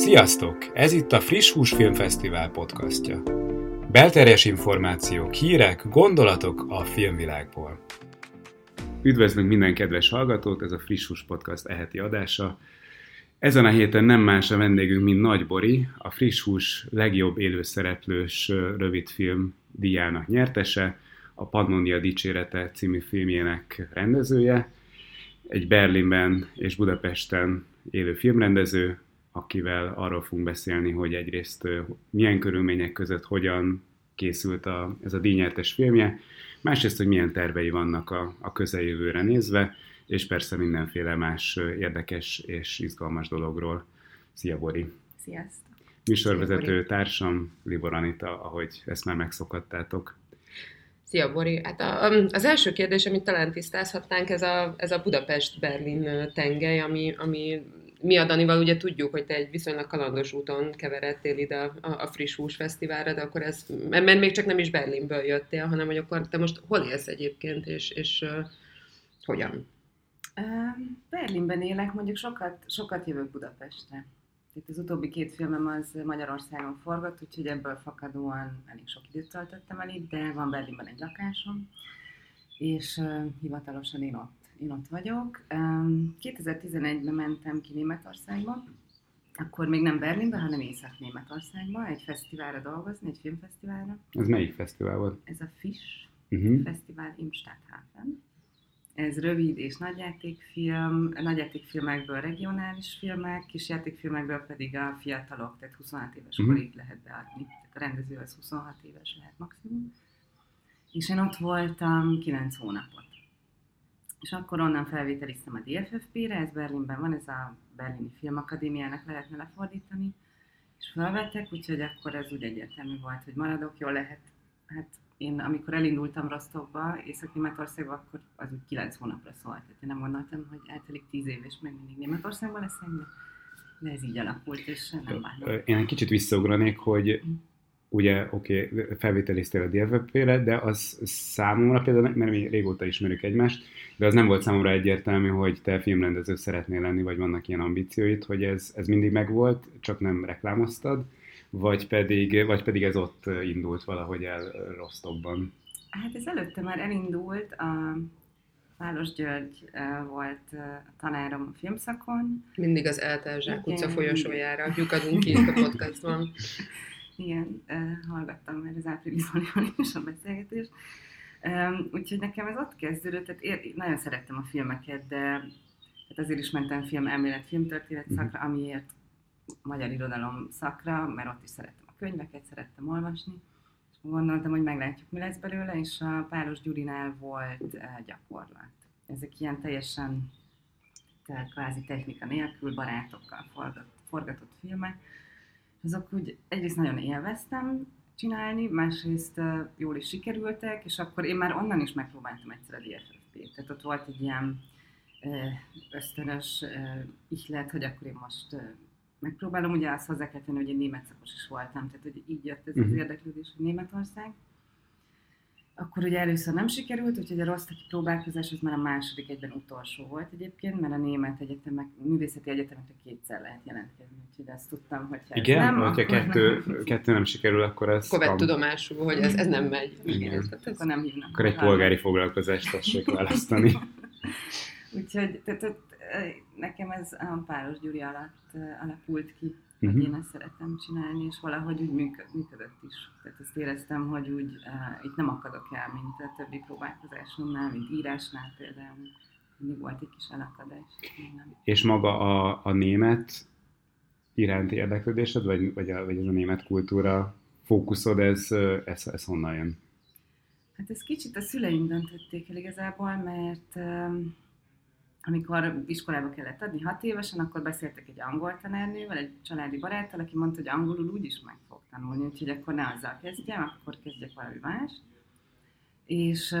Sziasztok! Ez itt a Friss Hús Filmfesztivál podcastja. Belterjes információk, hírek, gondolatok a filmvilágból. Üdvözlünk minden kedves hallgatót, ez a Friss Hús Podcast eheti adása. Ezen a héten nem más a vendégünk, mint Nagy Bori, a Friss Hús legjobb élőszereplős rövidfilm díjának nyertese, a Pannonia Dicsérete című filmjének rendezője, egy Berlinben és Budapesten élő filmrendező, akivel arról fogunk beszélni, hogy egyrészt milyen körülmények között hogyan készült a, ez a díjnyertes filmje, másrészt, hogy milyen tervei vannak a, a közeljövőre nézve, és persze mindenféle más érdekes és izgalmas dologról. Szia, Bori! Sziasztok! Műsorvezető társam, Libor Anita, ahogy ezt már megszokhattátok. Szia, Bori! Hát a, az első kérdés, amit talán tisztázhatnánk, ez a, ez a Budapest-Berlin tengely, ami, ami mi a Danival ugye tudjuk, hogy te egy viszonylag kalandos úton keveredtél ide a, a Friss Hús Fesztiválra, de akkor ez, mert még csak nem is Berlinből jöttél, hanem hogy akkor te most hol élsz egyébként, és, és uh, hogyan? Berlinben élek, mondjuk sokat, sokat jövök Budapestre. Itt az utóbbi két filmem az Magyarországon forgott, úgyhogy ebből fakadóan elég sok időt töltöttem el itt, de van Berlinben egy lakásom, és uh, hivatalosan én ott én ott vagyok. 2011-ben mentem ki Németországba, akkor még nem Berlinbe, hanem Észak-Németországba, egy fesztiválra dolgozni, egy filmfesztiválra. Ez melyik fesztivál volt? Ez a FISH, uh-huh. Fesztivál im Stadthafen. Ez rövid és nagyjátékfilm, nagyjátékfilmekből regionális filmek, kisjátékfilmekből pedig a fiatalok, tehát 26 éves uh-huh. korig lehet beadni. Tehát a rendező az 26 éves lehet maximum. És én ott voltam 9 hónapot és akkor onnan felvételiztem a DFFP-re, ez Berlinben van, ez a Berlini Filmakadémiának lehetne lefordítani, és felvettek, úgyhogy akkor ez úgy egyértelmű volt, hogy maradok, jól lehet. Hát én amikor elindultam Rostovba, Észak-Németországba, akkor az úgy 9 hónapra szólt. Tehát én nem gondoltam, hogy eltelik 10 év, és még mindig Németországban leszek, de, de ez így alakult, és nem bánom. Én egy kicsit visszaugranék, hogy mm ugye oké, okay, felvételiztél a DFP-re, de az számomra például, mert mi régóta ismerjük egymást, de az nem volt számomra egyértelmű, hogy te filmrendező szeretnél lenni, vagy vannak ilyen ambícióid, hogy ez, ez mindig megvolt, csak nem reklámoztad, vagy pedig, vagy pedig ez ott indult valahogy el Rostokban? Hát ez előtte már elindult, a Válos György volt a tanárom a filmszakon. Mindig az Eltelzsák utca folyosójára lyukadunk ki a podcastban. Igen, hallgattam már az áprilisban is a beszélgetést. Úgyhogy nekem ez ott kezdődött, tehát ér, nagyon szerettem a filmeket, de tehát azért is mentem film elmélet, filmtörténet mhm. szakra, amiért magyar irodalom szakra, mert ott is szerettem a könyveket, szerettem olvasni, és gondoltam, hogy meglátjuk, mi lesz belőle, és a Páros Gyurinál volt gyakorlat. Ezek ilyen teljesen tehát kvázi technika nélkül, barátokkal forgatott, forgatott filmek, azok úgy egyrészt nagyon élveztem csinálni, másrészt jól is sikerültek, és akkor én már onnan is megpróbáltam egyszer a DFFP-t. Tehát ott volt egy ilyen ösztönös ihlet, hogy akkor én most megpróbálom, ugye azt hozzá kell tenni, hogy én német szakos is voltam, tehát hogy így jött ez uh-huh. az mhm. érdeklődés, hogy Németország. Akkor ugye először nem sikerült, úgyhogy a rosszaki próbálkozás az már a második egyben utolsó volt egyébként, mert a német egyetemek, művészeti egyetemekre kétszer lehet jelentkezni, úgyhogy ezt tudtam, hogy Igen, nem, hogyha kettő, nem... kettő nem sikerül, akkor ez... Akkor vett tudomásul, hogy ez, ez nem megy. Igen. Igen. Tehát akkor nem hívnak. Akkor egy polgári foglalkozást tessék választani. úgyhogy tehát, nekem ez a Páros Gyuri alatt alakult ki uh-huh. én ezt szeretem csinálni, és valahogy úgy működött is. Tehát ezt éreztem, hogy úgy uh, itt nem akadok el, mint a többi próbálkozásomnál, mint írásnál például. Mindig volt egy kis elakadás. Nem. És maga a, a német iránti érdeklődésed, vagy, vagy, a, vagy ez a német kultúra fókuszod, ez, ez, ez honnan jön? Hát ez kicsit a szüleim döntötték el igazából, mert um, amikor iskolába kellett adni hat évesen, akkor beszéltek egy angol tanárnővel, egy családi baráttal, aki mondta, hogy angolul úgyis meg fog tanulni, úgyhogy akkor ne azzal kezdjem, akkor kezdjek valami más. És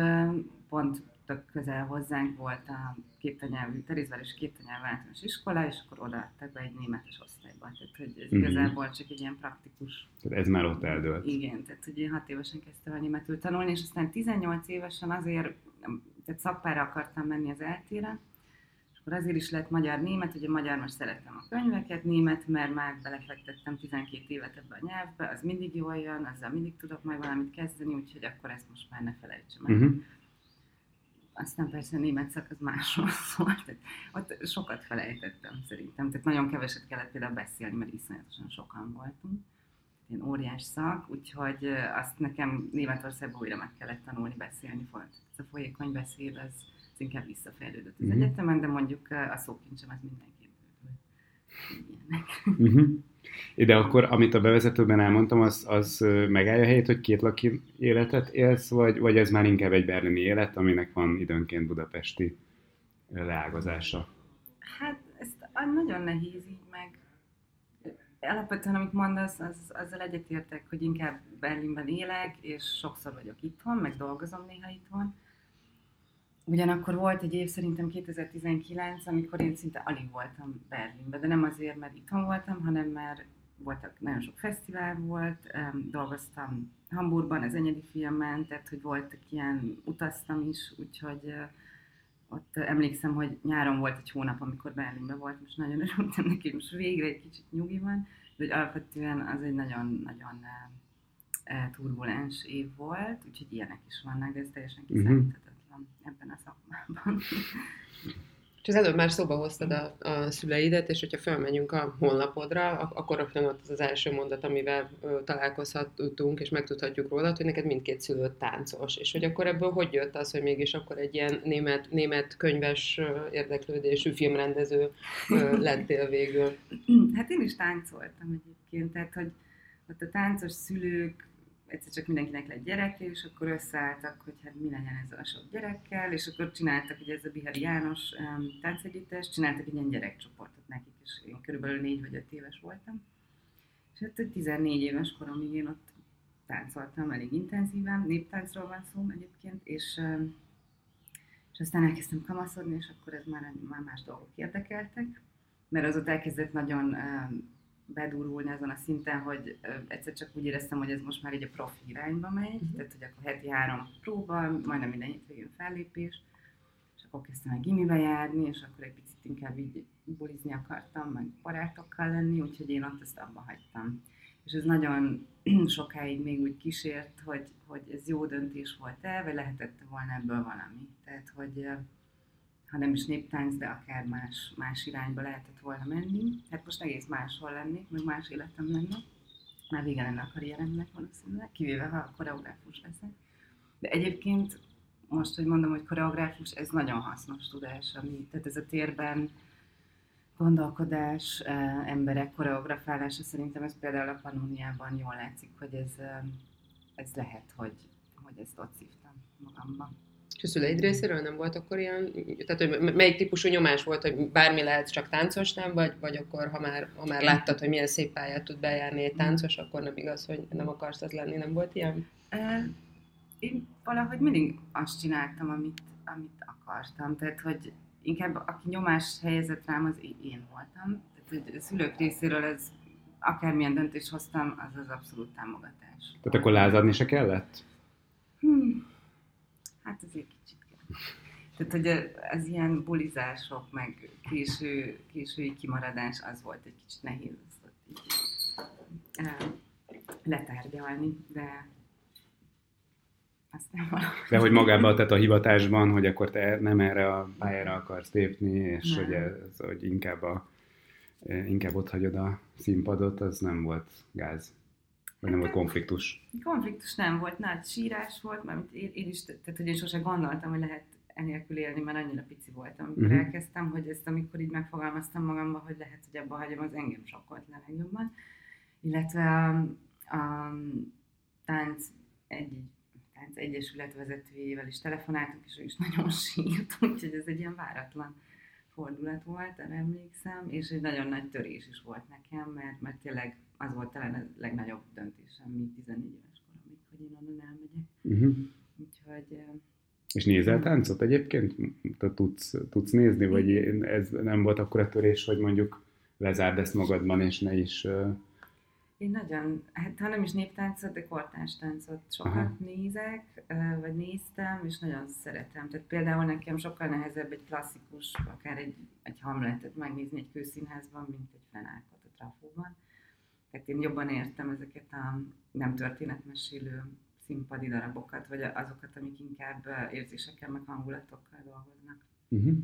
pont tök közel hozzánk volt a kétanyelvű, Terézváros kétanyelvű általános iskola, és akkor odaadtak be egy németes osztályba. Tehát, hogy ez mm-hmm. igazából csak egy ilyen praktikus... Tehát ez már ott eldőlt. Igen, tehát hogy én hat évesen kezdtem a németül tanulni, és aztán 18 évesen azért, tehát szakpára akartam menni az eltére, akkor azért is lett magyar-német, ugye magyar most szerettem a könyveket, német, mert már belefektettem 12 évet ebbe a nyelvbe, az mindig jól jön, azzal mindig tudok majd valamit kezdeni, úgyhogy akkor ezt most már ne felejtsem el. Uh-huh. Aztán persze a német szak az másról szólt, tehát ott sokat felejtettem szerintem, tehát nagyon keveset kellett például beszélni, mert iszonyatosan sokan voltunk. Ilyen óriás szak, úgyhogy azt nekem Németországban újra meg kellett tanulni beszélni. Ez a folyékony beszéd, az inkább visszafejlődött az mm-hmm. egyetemen, de mondjuk a szókincsem az mindenképp ilyenek. Mm-hmm. De akkor, amit a bevezetőben elmondtam, az, az megállja a helyét, hogy két laki életet élsz, vagy, vagy ez már inkább egy berlini élet, aminek van időnként budapesti leágazása? Hát ezt nagyon nehéz így meg. Alapvetően, amit mondasz, az, azzal egyetértek, hogy inkább Berlinben élek, és sokszor vagyok itthon, meg dolgozom néha itthon. Ugyanakkor volt egy év, szerintem 2019, amikor én szinte alig voltam Berlinben, de nem azért, mert itthon voltam, hanem mert voltak, nagyon sok fesztivál volt, dolgoztam Hamburgban, az enyedi filmen, tehát hogy voltak ilyen, utaztam is, úgyhogy ott emlékszem, hogy nyáron volt egy hónap, amikor Berlinben volt, most nagyon örültem neki, most végre egy kicsit nyugi van, de hogy alapvetően az egy nagyon-nagyon turbulens év volt, úgyhogy ilyenek is vannak, de ez teljesen mhm. kiszámíthatatlan ebben a szakmában. És az előbb már szóba hoztad a, a szüleidet, és hogyha felmegyünk a honlapodra, akkor rögtön ott az az első mondat, amivel ö, találkozhatunk, és megtudhatjuk rólad, hogy neked mindkét szülő táncos. És hogy akkor ebből hogy jött az, hogy mégis akkor egy ilyen német, német könyves érdeklődésű filmrendező ö, lettél végül? Hát én is táncoltam egyébként, tehát hogy ott a táncos szülők egyszer csak mindenkinek lett gyereke, és akkor összeálltak, hogy hát mi legyen ezzel a sok gyerekkel, és akkor csináltak, ugye ez a Bihari János um, táncegyüttes, csináltak egy ilyen gyerekcsoportot nekik, és én körülbelül négy vagy öt éves voltam. És hát 14 éves koromig én ott táncoltam elég intenzíven, néptáncról van szó egyébként, és, um, és aztán elkezdtem kamaszodni, és akkor ez már, már más dolgok érdekeltek, mert az ott elkezdett nagyon um, bedurulni azon a szinten, hogy egyszer csak úgy éreztem, hogy ez most már egy a profi irányba megy, uh-huh. tehát hogy akkor heti három próba, majdnem minden hétvégén fellépés, és akkor kezdtem el gimibe járni, és akkor egy picit inkább így bulizni akartam, meg barátokkal lenni, úgyhogy én ott ezt abba hagytam. És ez nagyon sokáig még úgy kísért, hogy, hogy ez jó döntés volt-e, vagy lehetett volna ebből valami. Tehát, hogy ha nem is néptánc, de akár más, más irányba lehetett volna menni. Hát most egész máshol lennék, meg más életem lenne. Már vége lenne a karrieremnek valószínűleg, kivéve ha koreográfus leszek. De egyébként most, hogy mondom, hogy koreográfus, ez nagyon hasznos tudás, ami, tehát ez a térben gondolkodás, emberek koreografálása, szerintem ez például a Pannoniában jól látszik, hogy ez, ez lehet, hogy, hogy ezt ott szívtam magamban. És a szüleid részéről nem volt akkor ilyen, tehát hogy melyik típusú nyomás volt, hogy bármi lehet, csak táncos nem, vagy, vagy akkor, ha már, ha már láttad, hogy milyen szép pályát tud bejárni egy táncos, akkor nem igaz, hogy nem akarsz az lenni, nem volt ilyen? Én valahogy mindig azt csináltam, amit, amit akartam, tehát hogy inkább aki nyomás helyezett rám, az én voltam. Tehát hogy a szülők részéről ez akármilyen döntést hoztam, az az abszolút támogatás. Tehát akkor lázadni se kellett? Hmm. Hát azért. Tehát, hogy az ilyen bulizások, meg késő, késői kimaradás, az volt egy kicsit nehéz azt így letárgyalni, de aztán valahogy... De hogy magában, tehát a hivatásban, hogy akkor te nem erre a pályára akarsz lépni, és nem. hogy, ez, hogy inkább, a, inkább ott hagyod a színpadot, az nem volt gáz. Vagy nem volt konfliktus? Konfliktus nem volt, nagy sírás volt, mert én, én is, tehát hogy én sose gondoltam, hogy lehet enélkül élni, mert annyira pici voltam, amikor uh-huh. elkezdtem, hogy ezt amikor így megfogalmaztam magamba, hogy lehet, hogy abba hagyom, az engem sokkolt le legjobban. Illetve a, a tánc egy tánc egyesület vezetőjével is telefonáltunk, és ő is nagyon sírt, úgyhogy ez egy ilyen váratlan fordulat volt, erre emlékszem, és egy nagyon nagy törés is volt nekem, mert, mert tényleg az volt talán a legnagyobb döntésem, mint 14 éves koromig, hogy én onnan elmegyek. Uh-huh. És nézel táncot egyébként? Te tudsz, tudsz nézni, vagy ez nem volt akkor a törés, hogy mondjuk lezárd ezt magadban, és ne is Én nagyon, hát ha nem is néptáncot, de kortárs táncot sokat Aha. nézek, vagy néztem, és nagyon szeretem. Tehát például nekem sokkal nehezebb egy klasszikus, akár egy, egy hamletet megnézni egy kőszínházban, mint egy fenákot a trafóban. Tehát én jobban értem ezeket a nem történetmesélő színpadi darabokat, vagy azokat, amik inkább érzésekkel, meg hangulatokkal dolgoznak. Uh-huh.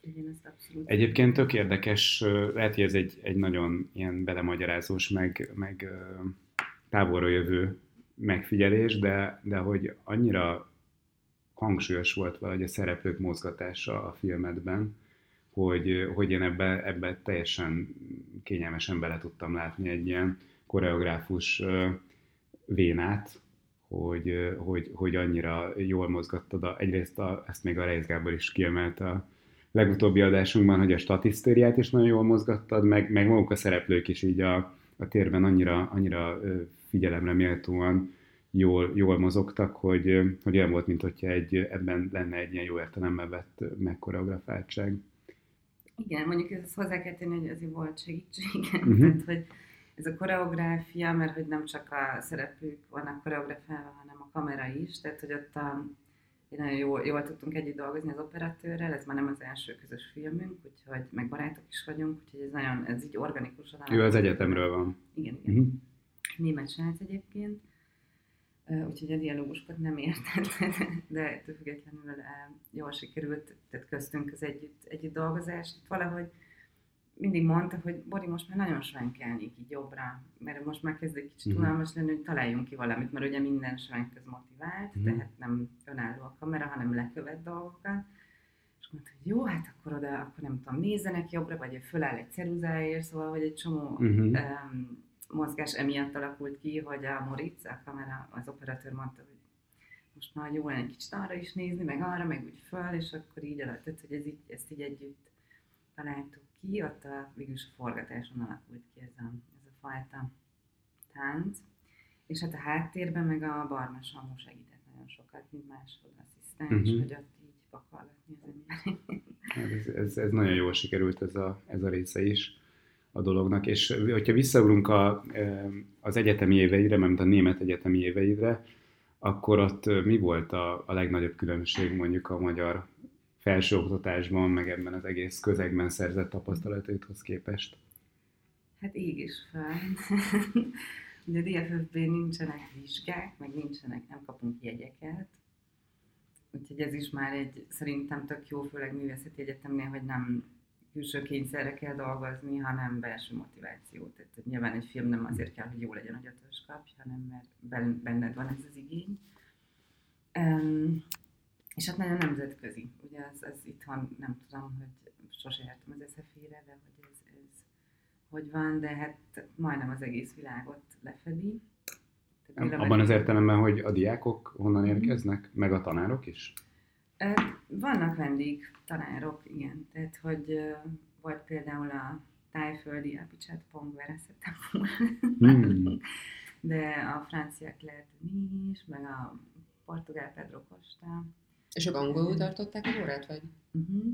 Igen, ezt abszolút. Egyébként tök érdekes, lehet, hogy ez egy, egy nagyon ilyen belemagyarázós, meg, meg távolra jövő megfigyelés, de, de hogy annyira hangsúlyos volt valahogy a szereplők mozgatása a filmedben, hogy, hogy én ebbe, ebbe teljesen kényelmesen bele tudtam látni egy ilyen koreográfus vénát, hogy, hogy, hogy annyira jól mozgattad. A, egyrészt a, ezt még a Reis Gábor is kiemelt a legutóbbi adásunkban, hogy a statisztériát is nagyon jól mozgattad, meg, meg maguk a szereplők is így a, a térben annyira, annyira figyelemre méltóan jól, jól mozogtak, hogy, hogy olyan volt, mint hogyha egy, ebben lenne egy ilyen jó értelemben vett megkoreografáltság. Igen, mondjuk ezt hozzá kell tenni, hogy azért volt segítség, uh-huh. tehát, hogy ez a koreográfia, mert hogy nem csak a szereplők vannak koreografálva, hanem a kamera is, tehát hogy ott a, nagyon jól, jól tudtunk együtt dolgozni az operatőrrel, ez már nem az első közös filmünk, úgyhogy meg barátok is vagyunk, úgyhogy ez nagyon, ez így organikusan. Ő az egyetemről van. Igen, igen. Uh-huh. Német srác egyébként, úgyhogy a dialógusokat nem értett, de ettől függetlenül jól sikerült, tehát köztünk az együtt, együtt dolgozás. Valahogy mindig mondta, hogy Bori, most már nagyon svenkelnék így jobbra, mert most már kezd egy kicsit mm. unalmas lenni, hogy találjunk ki valamit, mert ugye minden svenk az motivált, mm. tehát nem önálló a kamera, hanem lekövet dolgokat. És mondta, hogy jó, hát akkor oda, akkor nem tudom, nézzenek jobbra, vagy föláll egy ceruzáért, szóval, hogy egy csomó mm-hmm. um, mozgás emiatt alakult ki, hogy a Moritz, a kamera, az operatőr mondta, hogy most már jó lenne egy kicsit arra is nézni, meg arra, meg úgy föl, és akkor így alatt, hogy ez így, ezt így együtt találtuk ki, ott a, végülis a forgatáson alakult ki ez a, ez a fajta tánc. És hát a háttérben meg a Barna Samu segített nagyon sokat, mint másod asszisztens, uh-huh. hogy ott így pakolgatni az embereket. Hát ez, ez, ez, nagyon jól sikerült ez a, ez a része is a dolognak, és hogyha visszaugrunk a, az egyetemi éveidre, mert a német egyetemi éveidre, akkor ott mi volt a, a legnagyobb különbség mondjuk a magyar felsőoktatásban, meg ebben az egész közegben szerzett tapasztalataithoz képest? Hát így is fel. Ugye a DFF-ben nincsenek vizsgák, meg nincsenek, nem kapunk jegyeket. Úgyhogy ez is már egy szerintem tök jó, főleg művészeti egyetemnél, hogy nem külső kényszerre kell dolgozni, hanem belső motiváció. Tehát nyilván egy film nem azért kell, hogy jó legyen, hogy ötös kapj, hanem mert benned van ez az igény. És hát nagyon nemzetközi. Ugye ez, ez itthon nem tudom, hogy sose jártam az SZF-ére, de hogy ez, ez hogy van, de hát majdnem az egész világot lefedi. Tehát Abban az értelemben, hogy a diákok honnan érkeznek, meg a tanárok is? Vannak vendég tanárok, igen. Tehát, hogy volt például a tájföldi Apicsát Pong vereszettem hmm. de a francia Claire is, meg a portugál Pedro Costa, és ők angolul tartották a órát, vagy? Uh-huh.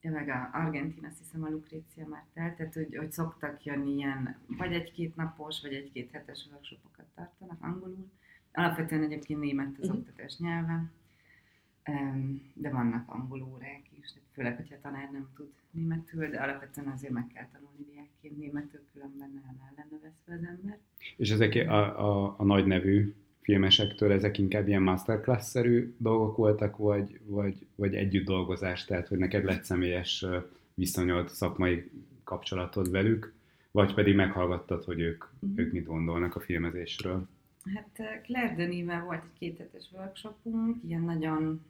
Ja, meg a Argentin, azt hiszem a Lucrécia már telt, tehát hogy, hogy szoktak jönni ilyen, vagy egy-két napos, vagy egy-két hetes workshopokat tartanak angolul. Alapvetően egyébként német az uh-huh. oktatás nyelve, de vannak angol órák is, tehát főleg, hogyha a tanár nem tud németül, de alapvetően azért meg kell tanulni diákként németül, különben nagyon el lenne veszve az ember. És ezek a, a, a nagy nevű filmesektől ezek inkább ilyen masterclass-szerű dolgok voltak, vagy, vagy, vagy együtt dolgozás, tehát hogy neked lett személyes viszonyod, szakmai kapcsolatod velük, vagy pedig meghallgattad, hogy ők, mm. ők mit gondolnak a filmezésről? Hát Claire Denis-vel volt egy kéthetes workshopunk, ilyen nagyon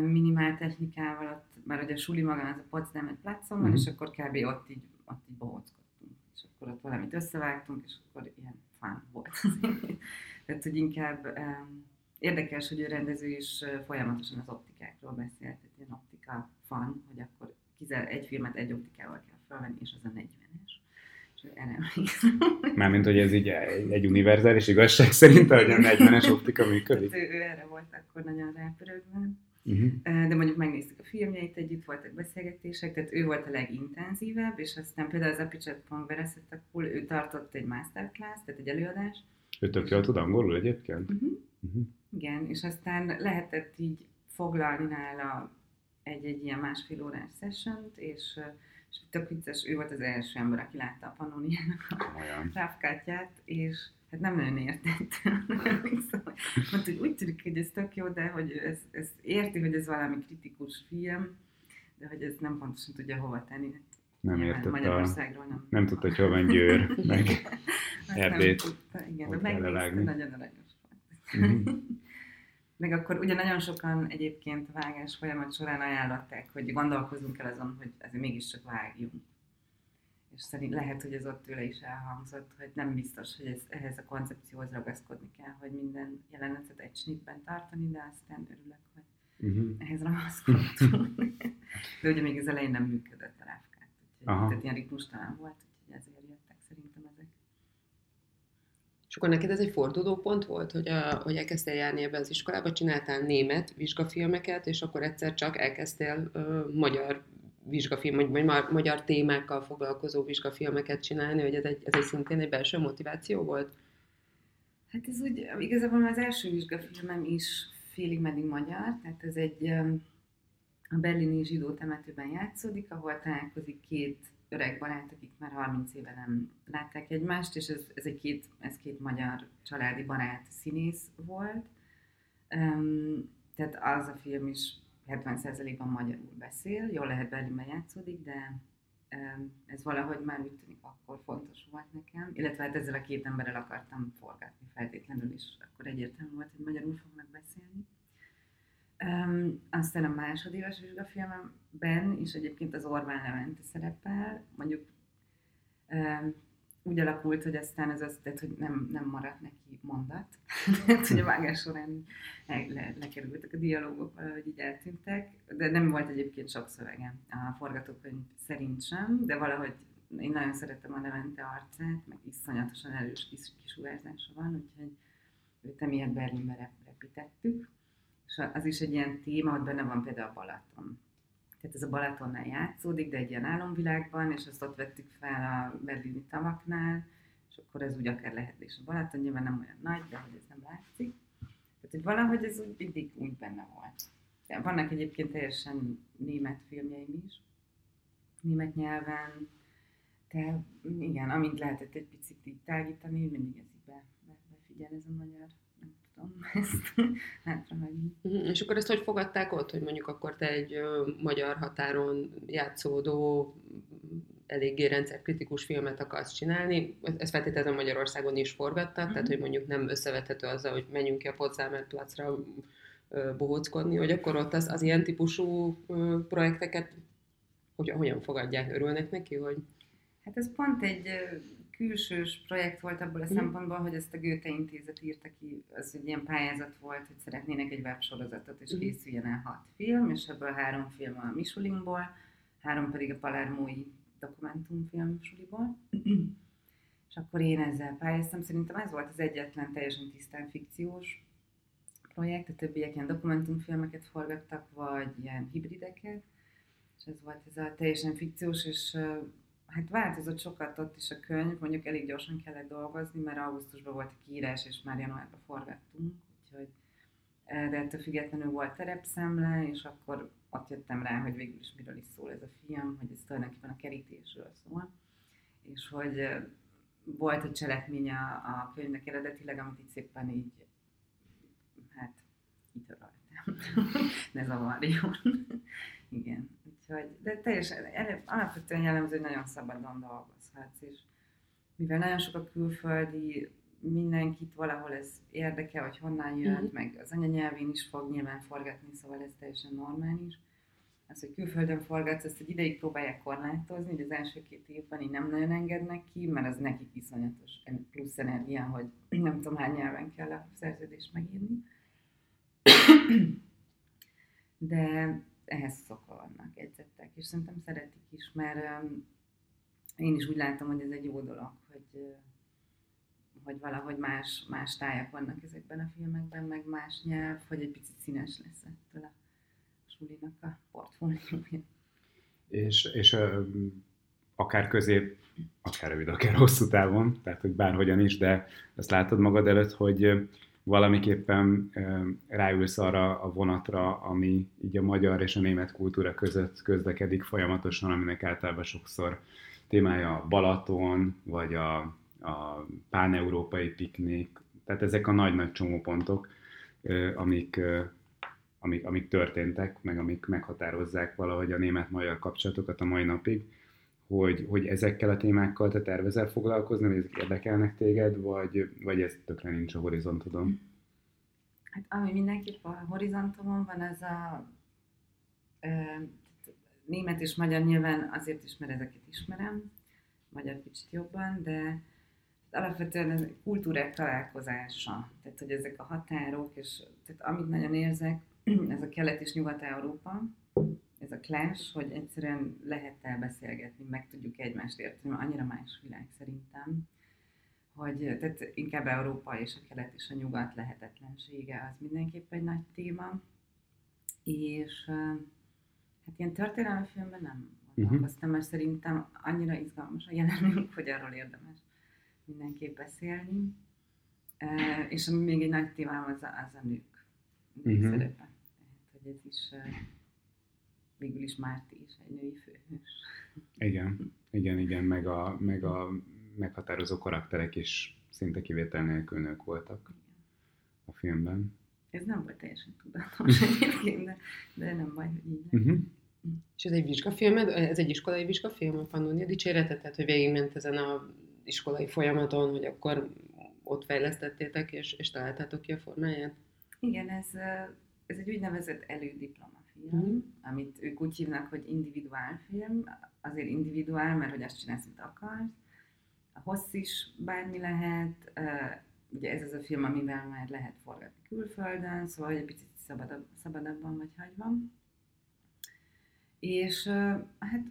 minimál technikával, ott, már ugye a suli maga az a Potsdam egy placon mm. és akkor kb. ott így, ott így bohóckodtunk. És akkor ott valamit összevágtunk, és akkor ilyen fán volt. Tehát, hogy inkább érdekes, hogy a rendező is folyamatosan az optikákról beszélt, tehát ilyen optika fan, hogy akkor kizel egy filmet egy optikával kell felvenni, és az a 40-es. Mármint, hogy ez így egy, egy univerzális igazság szerint, hogy a 40-es optika működik? ő, ő erre volt akkor nagyon rápörögve. Uh-huh. De mondjuk megnéztük a filmjeit együtt, voltak beszélgetések, tehát ő volt a legintenzívebb, és aztán például az Epichat Vereszetakul, ő tartott egy masterclass, tehát egy előadást. Ő tök jól tud angolul egyébként? Uh-huh. Uh-huh. Igen, és aztán lehetett így foglalni nála egy-egy ilyen másfél órás sessiont, és, és tök vicces, ő volt az első ember, aki látta a Pannoniának a rávkátját, és hát nem nagyon értett. szóval, mondta, hogy úgy tűnik, hogy ez tök jó, de hogy ez, ez érti, hogy ez valami kritikus film, de hogy ez nem pontosan tudja hova tenni. Nem értett Magyarországról nem. Nem tudta, hogy hol van Győr, meg Erdét. Igen, megnézte, nagyon aranyos. Mm-hmm. Meg akkor ugye nagyon sokan egyébként vágás folyamat során ajánlották, hogy gondolkozunk el azon, hogy ezért mégiscsak vágjunk. És szerint lehet, hogy ez ott tőle is elhangzott, hogy nem biztos, hogy ez, ehhez a koncepcióhoz ragaszkodni kell, hogy minden jelenetet egy snitben tartani, de aztán örülök, hogy uh-huh. ehhez ragaszkodtunk. de ugye még az elején nem működött a ráfkát, úgyhogy tehát ilyen ritmustalan volt, úgyhogy ezért jöttek szerintem ezek. És akkor neked ez egy fordulópont volt, hogy, a, hogy elkezdtél járni ebbe az iskolába, csináltál német vizsgafilmeket, és akkor egyszer csak elkezdtél uh, magyar vizsgafilm, vagy, vagy magyar témákkal foglalkozó vizsgafilmeket csinálni, hogy ez egy, ez egy szintén egy belső motiváció volt? Hát ez úgy, igazából az első vizsgafilmem is félig meddig magyar, tehát ez egy a berlini zsidó temetőben játszódik, ahol találkozik két öreg barát, akik már 30 éve nem látták egymást, és ez, ez, egy két, ez két magyar családi barát színész volt. Um, tehát az a film is 70%-ban magyarul beszél, jól lehet Berlinben játszódik, de um, ez valahogy már úgy tűnik akkor fontos volt nekem, illetve hát ezzel a két emberrel akartam forgatni feltétlenül is, akkor egyértelmű volt, hogy magyarul fognak beszélni. Um, aztán a másodéves vizsgafilmemben is egyébként az Orbán Levente szerepel, mondjuk um, úgy alakult, hogy aztán ez az, tehát, hogy nem, nem maradt neki mondat, tehát, hogy a vágás során le, le, lekerültek a dialógok, valahogy így eltűntek, de nem volt egyébként sok szövegem. A forgatókönyv szerint sem, de valahogy én nagyon szerettem a Levente arcát, meg iszonyatosan erős kis, kisugárzása van, úgyhogy őt emiatt Berlinbe repítettük és az is egy ilyen téma, hogy benne van például a Balaton. Tehát ez a Balatonnál játszódik, de egy ilyen álomvilágban, és azt ott vettük fel a berlini tavaknál, és akkor ez úgy akár lehet is a Balaton, nyilván nem olyan nagy, de hogy ez nem látszik. Tehát, hogy valahogy ez úgy mindig úgy benne volt. De vannak egyébként teljesen német filmjeim is, német nyelven, de igen, amint lehetett egy picit így tágítani, mindig ez így be, be, befigyel ez a magyar tudom ezt hátrahagyni. Uh-huh. És akkor ezt hogy fogadták ott, hogy mondjuk akkor te egy magyar határon játszódó, eléggé rendszerkritikus filmet akarsz csinálni, ezt feltételezem Magyarországon is forgattak, uh-huh. tehát hogy mondjuk nem összevethető azzal, hogy menjünk ki a Potsdamer placra bohóckodni, hogy akkor ott az, az ilyen típusú projekteket hogy, hogyan fogadják, örülnek neki, hogy... Hát ez pont egy külsős projekt volt abból a mm. szempontból, hogy ezt a Goethe intézet írta ki, az egy ilyen pályázat volt, hogy szeretnének egy websorozatot, és mm. készüljen el hat film, és ebből három film a Michelinból, három pedig a Palermói dokumentumfilm suliból. és akkor én ezzel pályáztam, szerintem ez volt az egyetlen teljesen tisztán fikciós projekt, a többiek ilyen dokumentumfilmeket forgattak, vagy ilyen hibrideket, és ez volt ez a teljesen fikciós, és hát változott sokat ott is a könyv, mondjuk elég gyorsan kellett dolgozni, mert augusztusban volt a kiírás, és már januárban forgattunk, úgyhogy de ettől függetlenül volt terepszemle, és akkor ott jöttem rá, hogy végül is miről is szól ez a film, hogy ez tulajdonképpen a kerítésről szól, és hogy volt egy cselekmény a, könyvnek eredetileg, amit itt szépen így, hát, kitöröltem. ne zavarjon. Igen. Úgyhogy, de teljesen, alapvetően jellemző, hogy nagyon szabadon dolgozhatsz, és mivel nagyon sok a külföldi, mindenkit valahol ez érdekel, hogy honnan jön, mm-hmm. meg az anyanyelvén is fog nyilván forgatni, szóval ez teljesen normális. Az, hogy külföldön forgatsz, ezt egy ideig próbálják korlátozni, hogy az első két évben így nem nagyon engednek ki, mert az nekik iszonyatos plusz energia, hogy nem tudom hány nyelven kell a szerződést megírni. De ehhez szokva vannak, edzettek, és szerintem szeretik is, mert én is úgy látom, hogy ez egy jó dolog, hogy, hogy valahogy más, más tájak vannak ezekben a filmekben, meg más nyelv, hogy egy picit színes lesz ettől a sulinak a portfóliója. És, és akár közép, akár rövid, akár hosszú távon, tehát hogy bárhogyan is, de azt látod magad előtt, hogy valamiképpen ráülsz arra a vonatra, ami így a magyar és a német kultúra között közlekedik folyamatosan, aminek általában sokszor témája a Balaton, vagy a, a pán-európai piknik, tehát ezek a nagy-nagy csomópontok, amik, amik, amik történtek, meg amik meghatározzák valahogy a német-magyar kapcsolatokat a mai napig, hogy, hogy ezekkel a témákkal te tervezel foglalkozni, vagy ezek érdekelnek téged, vagy, vagy ez tökre nincs a horizontodon? Hát ami mindenképp a horizontomon van, az a ö, német és magyar nyilván azért is, mert ezeket ismerem, magyar kicsit jobban, de alapvetően ez kultúrák találkozása, tehát hogy ezek a határok, és tehát amit nagyon érzek, ez a kelet és nyugat-európa, ez a clash, hogy egyszerűen lehet elbeszélgetni, meg tudjuk egymást érteni, annyira más világ szerintem, hogy tehát inkább Európa és a kelet és a nyugat lehetetlensége az mindenképp egy nagy téma, és hát ilyen történelmi filmben nem gondolkoztam, uh-huh. mert szerintem annyira izgalmas a jelenünk, hogy arról érdemes mindenképp beszélni. És ami még egy nagy témám az a, az a nők uh-huh. szerepe. Tehát, hogy ez is végül is Márti is egy női főhős. Igen, igen, igen, meg a, meg a meghatározó karakterek is szinte kivétel nélkül nők voltak a filmben. Ez nem volt teljesen tudatos egyébként, de, de nem baj, hogy így. Uh-huh. És ez egy vizsgafilm, ez egy iskolai vizsgafilm, a Pannonia dicsérete, tehát hogy végigment ezen a iskolai folyamaton, hogy akkor ott fejlesztettétek, és, és találtátok ki a formáját? Igen, ez, ez egy úgynevezett elődiplomafilm, mm. amit ők úgy hívnak, hogy individuálfilm, azért individuál, mert hogy azt csinálsz, amit akarsz. A hossz is bármi lehet, ugye ez az a film, amivel már lehet forgatni külföldön, szóval egy picit szabadabb, szabadabban vagy hagyva. És hát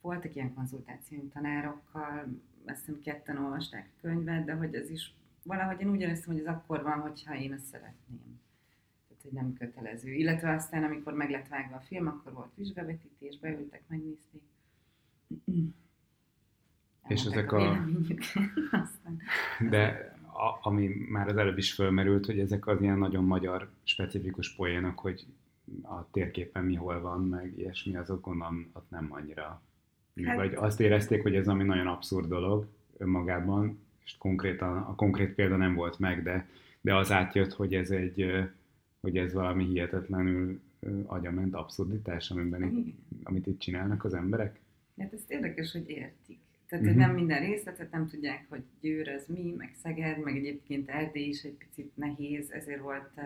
voltak ilyen konzultációink tanárokkal, azt hiszem ketten olvasták a könyvet, de hogy ez is valahogy én úgy éreztem, hogy ez akkor van, hogyha én ezt szeretném. Tehát, hogy nem kötelező. Illetve aztán, amikor meg lett vágva a film, akkor volt vizsgavetítés, beültek, megnézték. És ezek a... De a, ami már az előbb is fölmerült, hogy ezek az ilyen nagyon magyar specifikus poénok, hogy a térképen mi hol van, meg ilyesmi, azok gondolom ott nem annyira Hát, Vagy azt érezték, hogy ez ami nagyon abszurd dolog önmagában, és konkrétan, a konkrét példa nem volt meg, de, de az átjött, hogy ez egy, hogy ez valami hihetetlenül agyament abszurditás, amiben itt, amit itt csinálnak az emberek. Hát ez érdekes, hogy értik. Tehát, uh-huh. hogy nem minden részletet nem tudják, hogy Győr az mi, meg Szeged, meg egyébként Erdély is egy picit nehéz, ezért volt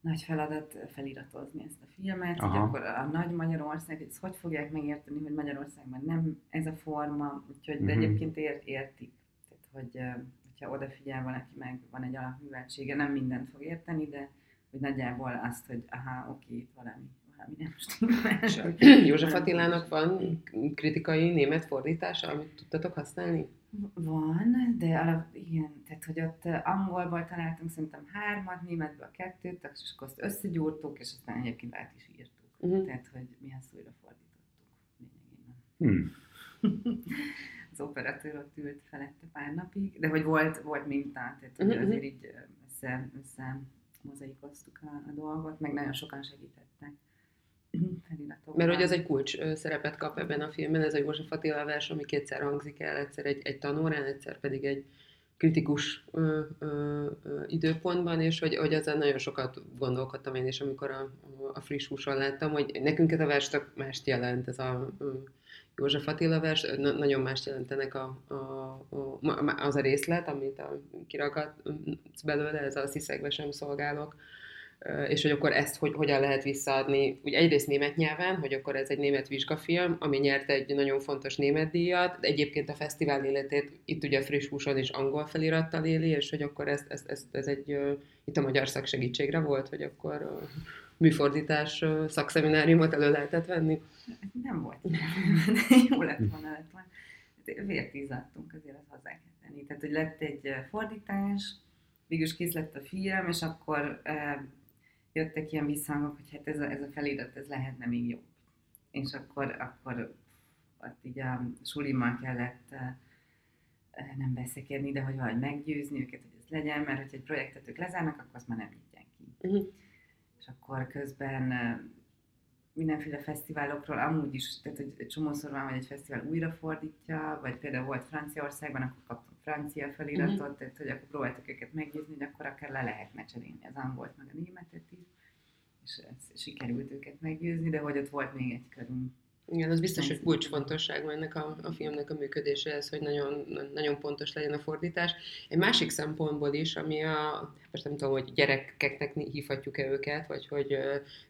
nagy feladat feliratozni ezt a filmet, Aha. hogy akkor a nagy Magyarország, hogy hogy fogják megérteni, hogy Magyarországban nem ez a forma, úgyhogy uh-huh. de mhm. egyébként ért, értik. Tehát, hogy hogyha odafigyel valaki, meg van egy alapműveltsége, nem mindent fog érteni, de hogy nagyjából azt, hogy aha, oké, itt valami, valami nem stimmel. József Attilának van kritikai német fordítása, amit tudtatok használni? Van, de alap, igen, tehát hogy ott angolból találtunk szerintem hármat, németből kettőt, és akkor azt összegyúrtuk, és aztán egyébként át is írtuk. Uh-huh. Tehát, hogy mi ezt újra fordítottuk lényegében. Hmm. az operatőr ott ült felette pár napig, de hogy volt, volt minta, tehát hogy uh-huh. azért így össze, össze mozaikoztuk a, a dolgot, meg nagyon sokan segítettek. Mert hogy az egy kulcs szerepet kap ebben a filmben, ez a József Attila vers, ami kétszer hangzik el, egyszer egy, egy tanórán, egyszer pedig egy kritikus ö, ö, ö, időpontban, és hogy, hogy ezzel nagyon sokat gondolkodtam én is, amikor a, a friss húson láttam, hogy nekünk ez a vers tök mást jelent, ez a ö, József Attila vers, na, nagyon mást jelentenek a, a, a, az a részlet, amit a, kiragadt belőle, ez a sziszegve sem szolgálok, és hogy akkor ezt hogy, hogyan lehet visszaadni, ugye egyrészt német nyelven, hogy akkor ez egy német vizsgafilm, ami nyert egy nagyon fontos német díjat, de egyébként a fesztivál életét itt ugye friss húson is angol felirattal éli, és hogy akkor ez, ez, ez, ez egy, itt a magyar szaksegítségre volt, hogy akkor műfordítás szakszemináriumot elő lehetett venni? Nem volt, jó lett volna, lett volna. Vért izzadtunk, azért az hozzá kell tenni. Tehát, hogy lett egy fordítás, végül is kész lett a film, és akkor jöttek ilyen visszhangok, hogy hát ez a, ez a felirat, ez lehetne még jobb. És akkor, akkor ott így a sulimmal kellett nem beszélni, de hogy valahogy meggyőzni őket, hogy ez legyen, mert hogy egy projektet ők lezárnak, akkor azt már nem nyitják ki. Uh-huh. Akkor közben mindenféle fesztiválokról, amúgy is, tehát hogy egy csomószor van, hogy egy fesztivál újrafordítja, vagy például volt Franciaországban, akkor kaptam francia feliratot, uh-huh. tehát hogy akkor próbáltuk őket meggyőzni, hogy akkor akár le lehetne cserélni az angolt, meg a németet is, és ez, sikerült őket meggyőzni, de hogy ott volt még egy körünk igen, az biztos, hogy kulcsfontosságú ennek a, a filmnek a működése, ez, hogy nagyon, nagyon pontos legyen a fordítás. Egy másik szempontból is, ami a, most nem tudom, hogy gyerekeknek hívhatjuk-e őket, vagy hogy,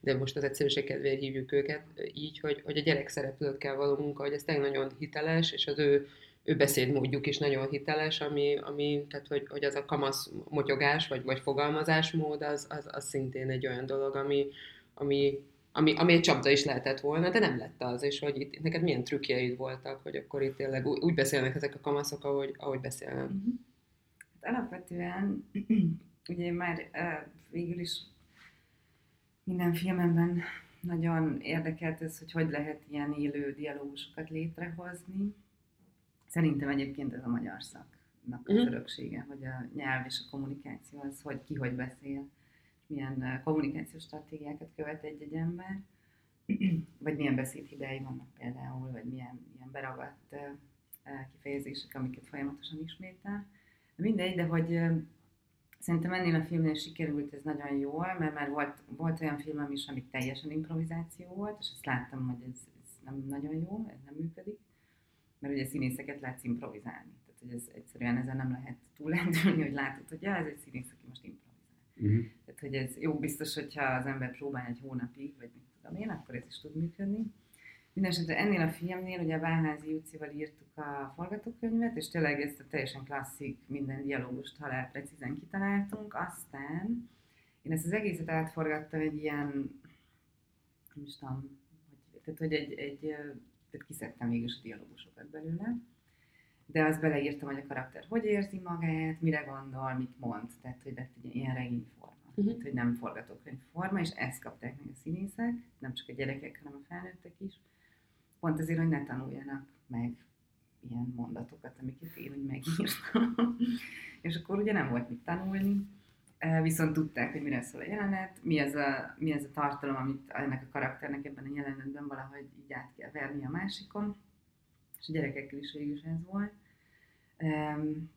de most az egyszerűség kedvéért hívjuk őket így, hogy, hogy a gyerek szereplőkkel való munka, hogy ez tényleg nagyon hiteles, és az ő, ő beszédmódjuk is nagyon hiteles, ami, ami tehát hogy, hogy az a kamasz motyogás, vagy, vagy fogalmazásmód, az, az, az szintén egy olyan dolog, ami, ami ami, ami egy csapda is lehetett volna, de nem lett az, és hogy itt neked milyen trükkjeid voltak, hogy akkor itt tényleg úgy, úgy beszélnek ezek a kamaszok, ahogy, ahogy beszélnek. Uh-huh. Hát alapvetően, ugye már uh, végül is minden filmemben nagyon érdekelt ez, hogy hogy lehet ilyen élő dialógusokat létrehozni. Szerintem egyébként ez a magyar szaknak az uh-huh. öröksége, hogy a nyelv és a kommunikáció az, hogy ki hogy beszél milyen kommunikációs stratégiákat követ egy-egy ember, vagy milyen beszédhibái vannak például, vagy milyen, milyen beragadt kifejezések, amiket folyamatosan ismétel. De mindegy, de hogy szerintem ennél a filmnél sikerült ez nagyon jól, mert már volt, volt olyan filmem is, ami teljesen improvizáció volt, és azt láttam, hogy ez, ez nem nagyon jó, ez nem működik, mert ugye színészeket látsz improvizálni. Tehát, hogy ez egyszerűen ezen nem lehet túlendülni, hogy látod, hogy ja, ez egy színész, aki most improvizál Uh-huh. Tehát, hogy ez jó, biztos, hogyha az ember próbál egy hónapig, vagy mit tudom én, akkor ez is tud működni. Mindenesetre ennél a filmnél ugye a Bálházi Júcival írtuk a forgatókönyvet, és tényleg ezt a teljesen klasszik, minden dialógust halál precízen kitaláltunk. Aztán én ezt az egészet átforgattam egy ilyen, nem is tudom, hogy, tehát hogy egy, egy tehát kiszedtem mégis a dialógusokat belőle, de azt beleírtam, hogy a karakter hogy érzi magát, mire gondol, mit mond, tehát hogy lett egy ilyen regényforma, uh-huh. tehát, hogy nem forgatókönyvforma, és ezt kapták meg a színészek, nem csak a gyerekek, hanem a felnőttek is, pont azért, hogy ne tanuljanak meg ilyen mondatokat, amiket én úgy megírtam. és akkor ugye nem volt mit tanulni, viszont tudták, hogy mire szól a jelenet, mi ez a, mi ez a tartalom, amit ennek a karakternek ebben a jelenetben valahogy így át kell verni a másikon és a gyerekekkel is végül is ez volt. Um,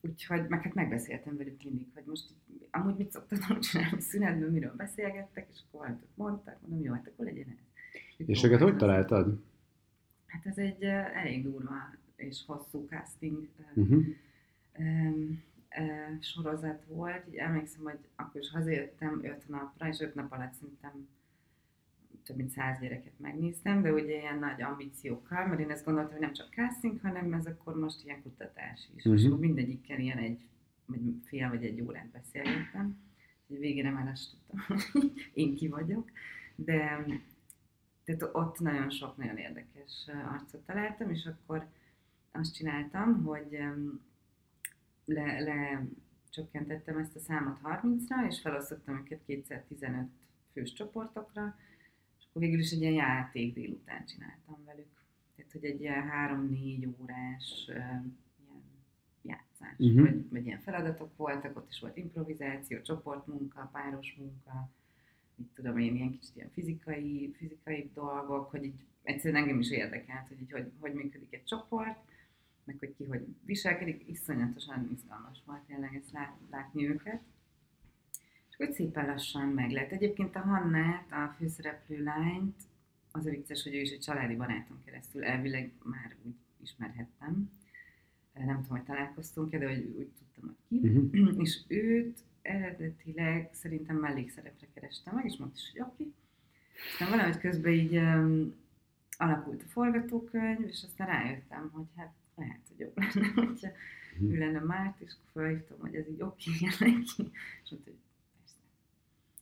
úgyhogy meg hát megbeszéltem velük mindig, hogy most amúgy mit szoktatok csinálni szünetben, miről beszélgettek, és akkor valamit mondták, mondom, jó, hát akkor legyen ez. És őket hogy találtad? Hát ez egy uh, elég durva és hosszú casting uh-huh. um, uh, sorozat volt. Így emlékszem, hogy akkor is hazajöttem öt napra, és öt nap alatt szerintem több mint száz gyereket megnéztem, de ugye ilyen nagy ambíciókkal, mert én ezt gondoltam, hogy nem csak casting, hanem ez akkor most ilyen kutatás is. Uh-huh. És akkor mindegyikkel ilyen egy, vagy fél vagy egy órát beszélgettem. Úgyhogy végére már azt tudtam, hogy én ki vagyok. De tehát ott nagyon sok nagyon érdekes arcot találtam, és akkor azt csináltam, hogy le, le csökkentettem ezt a számot 30-ra, és felosztottam őket kétszer 15 fős csoportokra, akkor végül is egy ilyen játék délután csináltam velük. Tehát, hogy egy ilyen három-négy órás ilyen játszás, uh-huh. vagy, vagy ilyen feladatok voltak, ott is volt improvizáció, csoportmunka, páros munka, mit tudom én, ilyen kicsit ilyen fizikai, fizikai dolgok, hogy így egyszerűen engem is érdekelt, hogy így, hogy, hogy működik egy csoport, meg hogy ki hogy viselkedik, iszonyatosan izgalmas volt tényleg ezt lát, látni őket hogy szépen lassan meg lehet. Egyébként a Hannát, a főszereplő lányt, az a vicces, hogy ő is egy családi barátom keresztül elvileg már úgy ismerhettem. Nem tudom, hogy találkoztunk-e, de hogy úgy tudtam, hogy ki. Uh-huh. És őt eredetileg szerintem mellékszerepre kerestem meg, és mondta is, hogy oké. Okay. Aztán valahogy közben így um, alakult a forgatókönyv, és aztán rájöttem, hogy hát lehet, hogy jobb lenne, hogyha ő lenne Márt, és akkor felhívtam, hogy ez így oké okay, neki, és mondta, hogy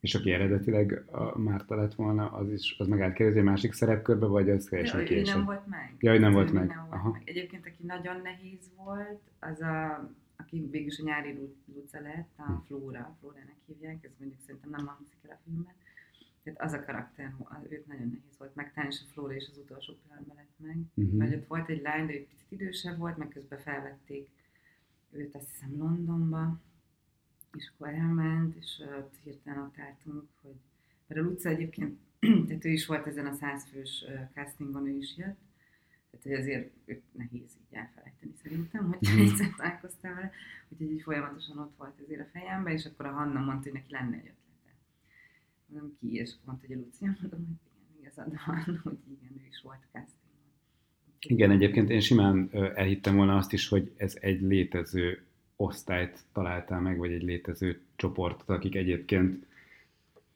és aki eredetileg a Márta lett volna, az is, az meg átkerült egy másik szerepkörbe, vagy az teljesen később? nem volt meg. Ja, hogy nem volt meg. Nem volt meg. Egyébként, aki nagyon nehéz volt, az a aki végülis a nyári Luca lett, a Flóra, Flórának hívják, ez mondjuk szerintem nem hangzik el a filmben. Tehát az a karakter, őt nagyon nehéz volt megtalálni, és a Flóra is az utolsó pillanatban lett meg. Uh-huh. Vagy ott volt egy lány, de egy picit idősebb volt, meg közben felvették őt azt hiszem Londonba, akkor elment, és ott hirtelen ott álltunk, hogy mert a Luca egyébként, tehát ő is volt ezen a százfős castingon, ő is jött, tehát hogy azért őt nehéz így elfelejteni szerintem, hogy mm. egyszer találkoztál vele, úgyhogy így folyamatosan ott volt ezért a fejemben, és akkor a Hanna mondta, hogy neki lenne egy ötlete. Mondom ki, és mondta, hogy a Lucia, mondom, hogy igen, igazad van, hogy igen, ő is volt casting. Igen, egyébként én simán elhittem volna azt is, hogy ez egy létező osztályt találtál meg, vagy egy létező csoportot, akik egyébként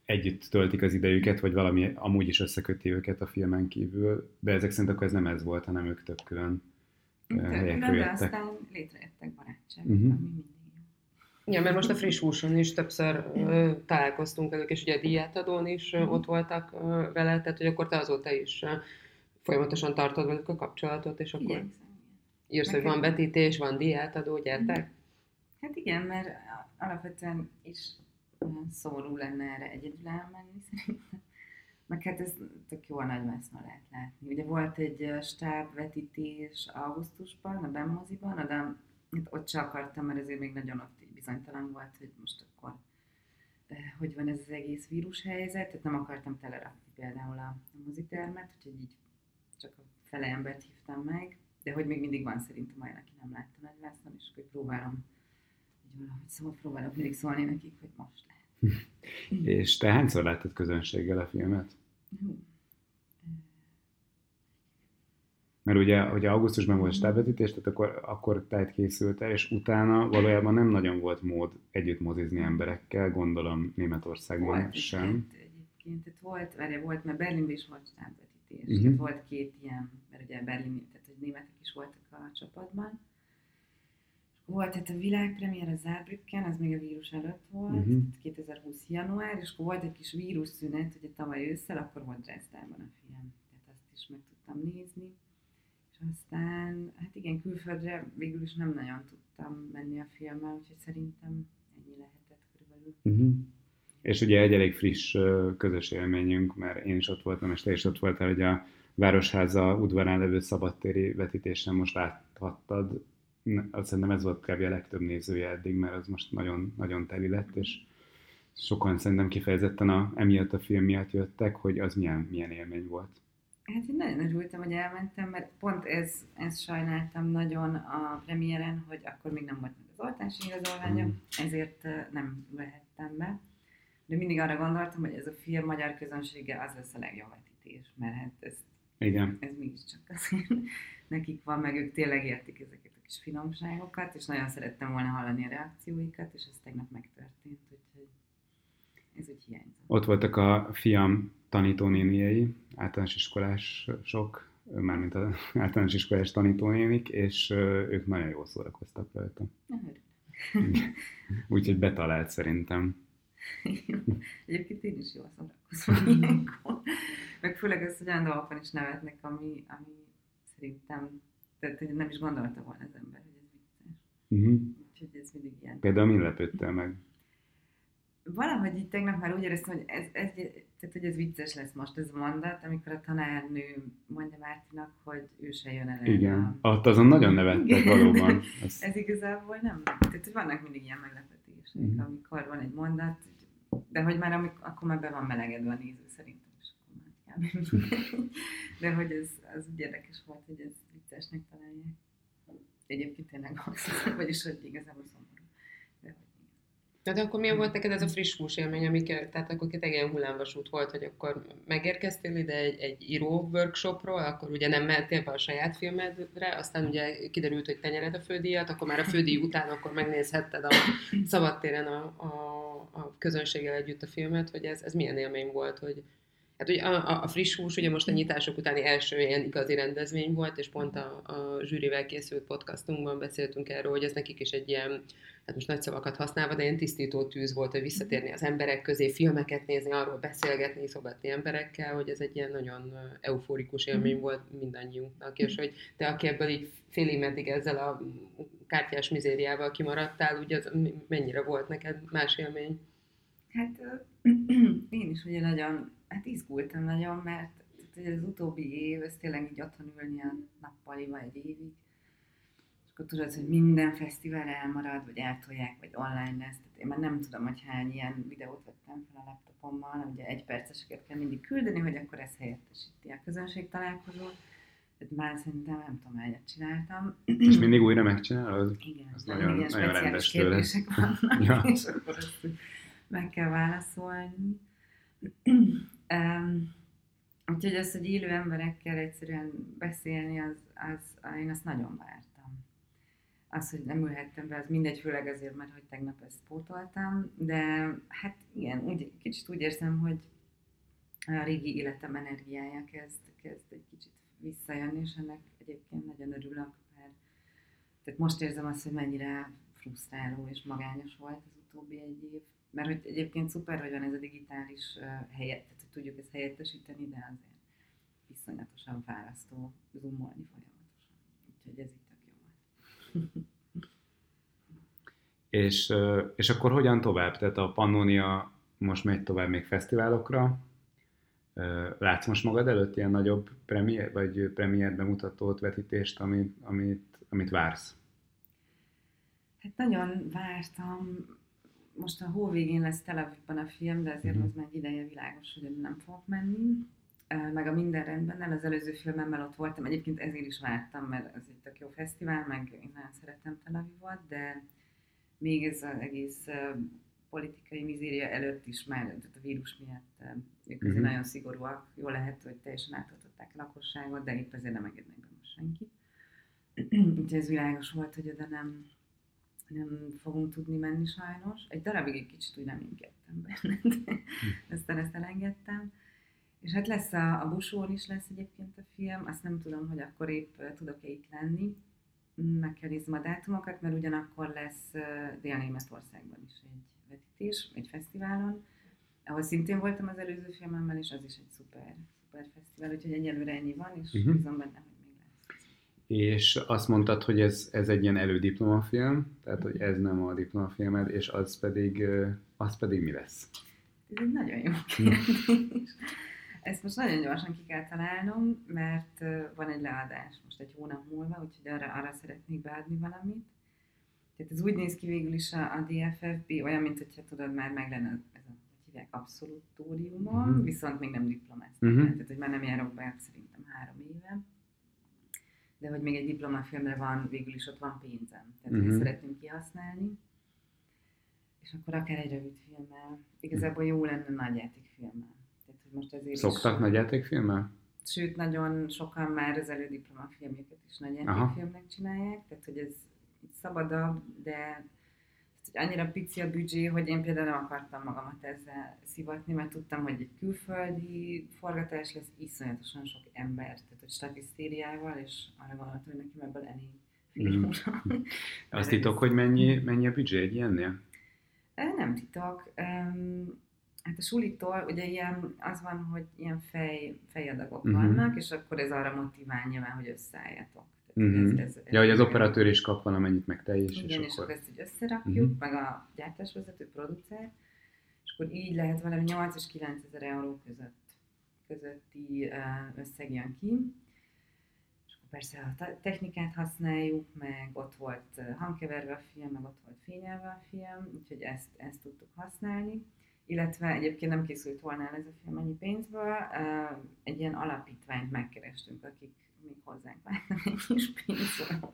együtt töltik az idejüket, vagy valami amúgy is összeköti őket a filmen kívül, de ezek szerint akkor ez nem ez volt, hanem ők tök külön tök helyekről jöttek. De aztán létrejöttek barátságok, uh-huh. ami mindig Ja, mert most a friss húson is többször ö, találkoztunk velük, és ugye a díjátadón is ö, ott voltak ö, vele, tehát hogy akkor te azóta is ö, folyamatosan tartod velük a kapcsolatot, és akkor igen, írsz, hogy van vetítés, van diátadó, gyertek? Hát igen, mert alapvetően is szóró lenne erre egyedül elmenni szerintem. Meg hát ez tök jó a nagymászma lehet látni. Ugye volt egy stábvetítés augusztusban, a Bemmoziban, de hát ott se akartam, mert azért még nagyon ott bizonytalan volt, hogy most akkor hogy van ez az egész vírushelyzet, tehát nem akartam telerakni például a, a mozitermet, úgyhogy így csak a fele embert hívtam meg, de hogy még mindig van szerintem olyan, aki nem látta nagyvászon, és hogy próbálom így valahogy szóval próbálok mindig szólni nekik, hogy most lehet. és te hányszor láttad közönséggel a filmet? Mert ugye, hogy augusztusban volt stábvetítés, tehát akkor, akkor tájt készült el, és utána valójában nem nagyon volt mód együtt mozizni emberekkel, gondolom Németországban volt sem. Egyébként, tehát volt, várja, volt, mert Berlinben is volt stábvetítés, uh-huh. tehát volt két ilyen, mert ugye Berlin, tehát hogy németek is voltak a csapatban, volt hát a világpremiér a Zárbrücken, az még a vírus előtt volt, uh-huh. 2020. január, és akkor volt egy kis vírusszünet, ugye tavaly ősszel, akkor volt Dresdában a film, tehát azt is meg tudtam nézni. És aztán, hát igen, külföldre végül is nem nagyon tudtam menni a filmmel, úgyhogy szerintem ennyi lehetett körülbelül. Uh-huh. És ugye egy elég friss közös élményünk, mert én is ott voltam, és te is ott voltál, hogy a Városháza udvarán levő szabadtéri vetítésen most láthattad szerintem ez volt kb. a legtöbb nézője eddig, mert az most nagyon, nagyon teli lett, és sokan szerintem kifejezetten a, emiatt a film miatt jöttek, hogy az milyen, milyen élmény volt. Hát én nagyon örültem, hogy elmentem, mert pont ez, ez sajnáltam nagyon a premiéren, hogy akkor még nem volt meg az oltási igazolványa, mm. ezért nem vehettem be. De mindig arra gondoltam, hogy ez a film magyar közönsége az lesz a legjobb vetítés, mert hát ez, Igen. ez mégiscsak azért nekik van, meg ők tényleg értik ezeket kis finomságokat, és nagyon szerettem volna hallani a reakcióikat, és ez tegnap megtörtént, úgyhogy ez úgy hiányzott. Ott voltak a fiam tanítónéniei, általános iskolások, mármint az általános iskolás tanítónénik, és ők nagyon jól szórakoztak rajta. Úgyhogy betalált szerintem. Egyébként én is jól szórakozom ilyenkor. Meg főleg az, hogy olyan dolgokon is nevetnek, ami, ami szerintem tehát hogy nem is gondolta volna az ember, hogy ez vicces. Uh-huh. Úgyhogy ez mindig ilyen. Például mi lepődtél meg? Valahogy így tegnap már úgy éreztem, hogy ez, ez, tehát, hogy ez vicces lesz most ez a mondat, amikor a tanárnő mondja Mártinak, hogy ő se jön el. Igen, a... ott azon nagyon nevettek valóban. Ez... ez igazából nem, tehát hogy vannak mindig ilyen meglepetések, uh-huh. amikor van egy mondat, de hogy már amikor, akkor már be van melegedve a néző szerintem, és akkor már De hogy ez az úgy érdekes volt, hogy ez viccesnek találják. Egyébként tényleg az, vagyis hogy igazából szomorú. De, de, de akkor milyen volt neked ez a friss hús élmény, amikor, tehát akkor ilyen hullámvasút volt, hogy akkor megérkeztél ide egy, egy író workshopról, akkor ugye nem mehettél be a saját filmedre, aztán ugye kiderült, hogy te nyered a fődíjat, akkor már a fődíj után akkor megnézhetted a szabadtéren a, a, a közönséggel együtt a filmet, hogy ez, ez milyen élmény volt, hogy Hát ugye a, a friss hús ugye most a nyitások utáni első ilyen igazi rendezvény volt, és pont a, a zsűrivel készült podcastunkban beszéltünk erről, hogy ez nekik is egy ilyen, hát most nagy szavakat használva, de ilyen tisztító tűz volt, hogy visszatérni az emberek közé, filmeket nézni, arról beszélgetni, szobatni emberekkel, hogy ez egy ilyen nagyon euforikus élmény mm. volt mindannyiunknak, és hogy te, aki ebből így félig meddig ezzel a kártyás mizériával kimaradtál, ugye az mennyire volt neked más élmény? Hát én is ugye nagyon, hát izgultam nagyon, mert az utóbbi év, ez tényleg így otthon ülni a nappaliba egy évig, és akkor tudod, hogy minden fesztivál elmarad, vagy eltolják, vagy online lesz. Tehát én már nem tudom, hogy hány ilyen videót vettem fel a laptopommal, ugye egy perceseket kell mindig küldeni, hogy akkor ez helyettesíti a közönség találkozót. Tehát már szerintem nem tudom, egyet csináltam. És mindig újra megcsinálod? Igen, az nagyon, nagyon rendes tőle. vannak, ja. és akkor azt meg kell válaszolni. Um, úgyhogy az, hogy élő emberekkel egyszerűen beszélni, az, az, én azt nagyon vártam. Az, hogy nem ülhettem be, az mindegy, főleg azért, mert hogy tegnap ezt pótoltam, de hát igen, úgy, kicsit úgy érzem, hogy a régi életem energiája kezd, kezd egy kicsit visszajönni, és ennek egyébként nagyon örülök, mert tehát most érzem azt, hogy mennyire frusztráló és magányos volt az utóbbi egy év, mert hogy egyébként szuper, hogy van ez a digitális helyet, tehát hogy tudjuk ezt helyettesíteni, de azért iszonyatosan fárasztó zoomolni folyamatosan. Úgyhogy ez itt tök jó volt. és, és akkor hogyan tovább? Tehát a Pannonia most megy tovább még fesztiválokra. Látsz most magad előtt ilyen nagyobb premier, vagy premier bemutatót, vetítést, amit, amit, amit vársz? Hát nagyon vártam, most a hó végén lesz Tel Avivban a film, de azért mm. az már egy ideje világos, hogy nem fogok menni. Meg a minden rendben, az előző filmemmel ott voltam, egyébként ezért is vártam, mert ez egy tök jó fesztivál, meg én nagyon szeretem Tel Avivot, de még ez az egész politikai mizéria előtt is már, tehát a vírus miatt ők mm-hmm. nagyon szigorúak, jó lehet, hogy teljesen átadották a lakosságot, de épp ezért nem engednek be most senkit. Úgyhogy ez világos volt, hogy oda nem, nem fogunk tudni menni sajnos. Egy darabig egy kicsit úgy nem ingettem benne, hm. aztán ezt elengedtem. És hát lesz a, a Busón is lesz egyébként a film, azt nem tudom, hogy akkor épp tudok-e itt lenni. Meg kell nézni a dátumokat, mert ugyanakkor lesz Dél-Németországban is egy vetítés, egy fesztiválon, ahol szintén voltam az előző filmemmel, és az is egy szuper, szuper fesztivál, úgyhogy egyelőre ennyi van, és uh-huh. bízom benne, és azt mondtad, hogy ez, ez egy ilyen elődiplomafilm, tehát hogy ez nem a diplomafilmed, és az pedig, az pedig mi lesz? Ez egy nagyon jó kérdés. Ezt most nagyon gyorsan ki kell találnom, mert van egy leadás most egy hónap múlva, úgyhogy arra, arra szeretnék beadni valamit. Tehát ez úgy néz ki végül is a, a DFFB, olyan, mint hogyha tudod, már meg lenne ez a, hogy hívják, abszolútóriumon, uh-huh. viszont még nem diplomáztam. Uh-huh. Tehát, hogy már nem járok be szerintem három éve de hogy még egy diplomafilmre van, végül is ott van pénzem. Tehát uh-huh. szeretném kihasználni. És akkor akár egy rövid filmmel. Igazából jó lenne nagy játékfilmmel. Tehát, hogy most ezért Szoktak is... nagy játékfilmmel? Sőt, nagyon sokan már az elődiplomafilmjüket is nagy játékfilmnek csinálják, tehát hogy ez szabadabb, de hogy annyira pici a büdzsé, hogy én például nem akartam magamat ezzel szivatni, mert tudtam, hogy egy külföldi forgatás lesz iszonyatosan sok ember, tehát hogy statisztériával, és arra gondoltam, hogy neki ebből elég fél mm. Azt titok, hogy mennyi, mennyi a büdzsé egy ilyennél? Nem titok. Hát a sulitól ugye ilyen, az van, hogy ilyen fej, fejadagok mm-hmm. vannak, és akkor ez arra motivál nyilván, hogy összeálljatok. Uh-huh. Ez, ez, ja, hogy az operatőr is kap valamennyit, meg te is. Igen, és, és akkor ezt így összerakjuk, uh-huh. meg a gyártásvezető, producer, és akkor így lehet valami 8 és 9 ezer euró között, közötti összeg jön ki. És akkor persze a technikát használjuk, meg ott volt hangkeverve a film, meg ott volt fényelve a film, úgyhogy ezt, ezt tudtuk használni illetve egyébként nem készült volna el ez a film annyi pénzből, egy ilyen alapítványt megkerestünk, akik még hozzánk várnak egy kis pénzből,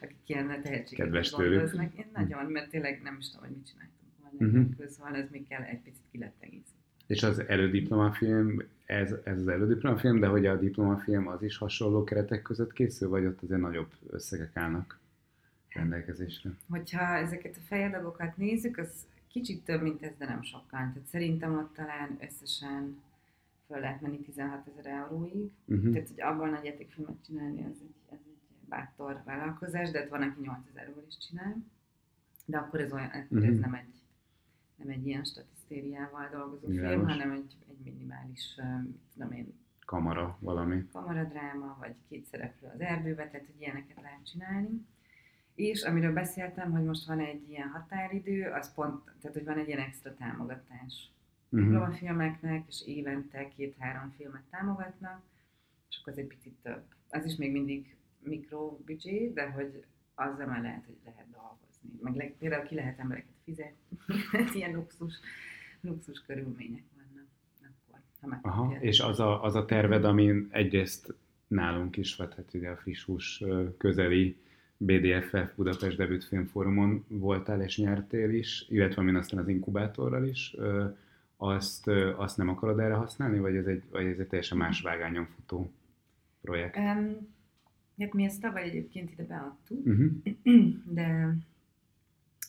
akik ilyen tehetséget gondoznak. Én nagyon, mert tényleg nem is tudom, hogy mit csináltunk volna uh-huh. közben, ez még kell egy picit ki lett egész. És az elődiplomafilm, ez, ez az elődiplomafilm, de hogy a diplomafilm az is hasonló keretek között készül, vagy ott azért nagyobb összegek állnak rendelkezésre? Hogyha ezeket a fejadagokat nézzük, az kicsit több, mint ez, de nem sokkal. Tehát szerintem ott talán összesen föl lehet menni 16 ezer euróig. Uh-huh. Tehát, hogy abban nagy játékfilmet csinálni, az egy, ez egy bátor vállalkozás, de hát van, aki 8 ezerről is csinál. De akkor ez, olyan, akkor uh-huh. ez nem egy nem egy ilyen statisztériával dolgozó Világos. film, hanem egy, egy minimális, tudom én, kamara valami. Kamaradráma, vagy két szereplő az erdőbe, tehát hogy ilyeneket lehet csinálni. És amiről beszéltem, hogy most van egy ilyen határidő, az pont, tehát hogy van egy ilyen extra támogatás uh-huh. filmeknek, és évente két-három filmet támogatnak, és akkor az egy picit több. Az is még mindig mikrobüdzsé, de hogy azzal már lehet, hogy lehet dolgozni. Meg le, például ki lehet embereket fizetni, ilyen luxus, luxus körülmények vannak akkor, ha Aha, és az a, az a terved, amin egyrészt nálunk is, vagy hát ugye a friss hús közeli BDFF Budapest Debütfilmfórumon voltál és nyertél is, illetve amin aztán az inkubátorral is, azt, azt nem akarod erre használni, vagy ez egy, vagy ez egy teljesen más vágányon futó projekt? Um, hát mi ezt tavaly egyébként ide beadtuk, uh-huh. de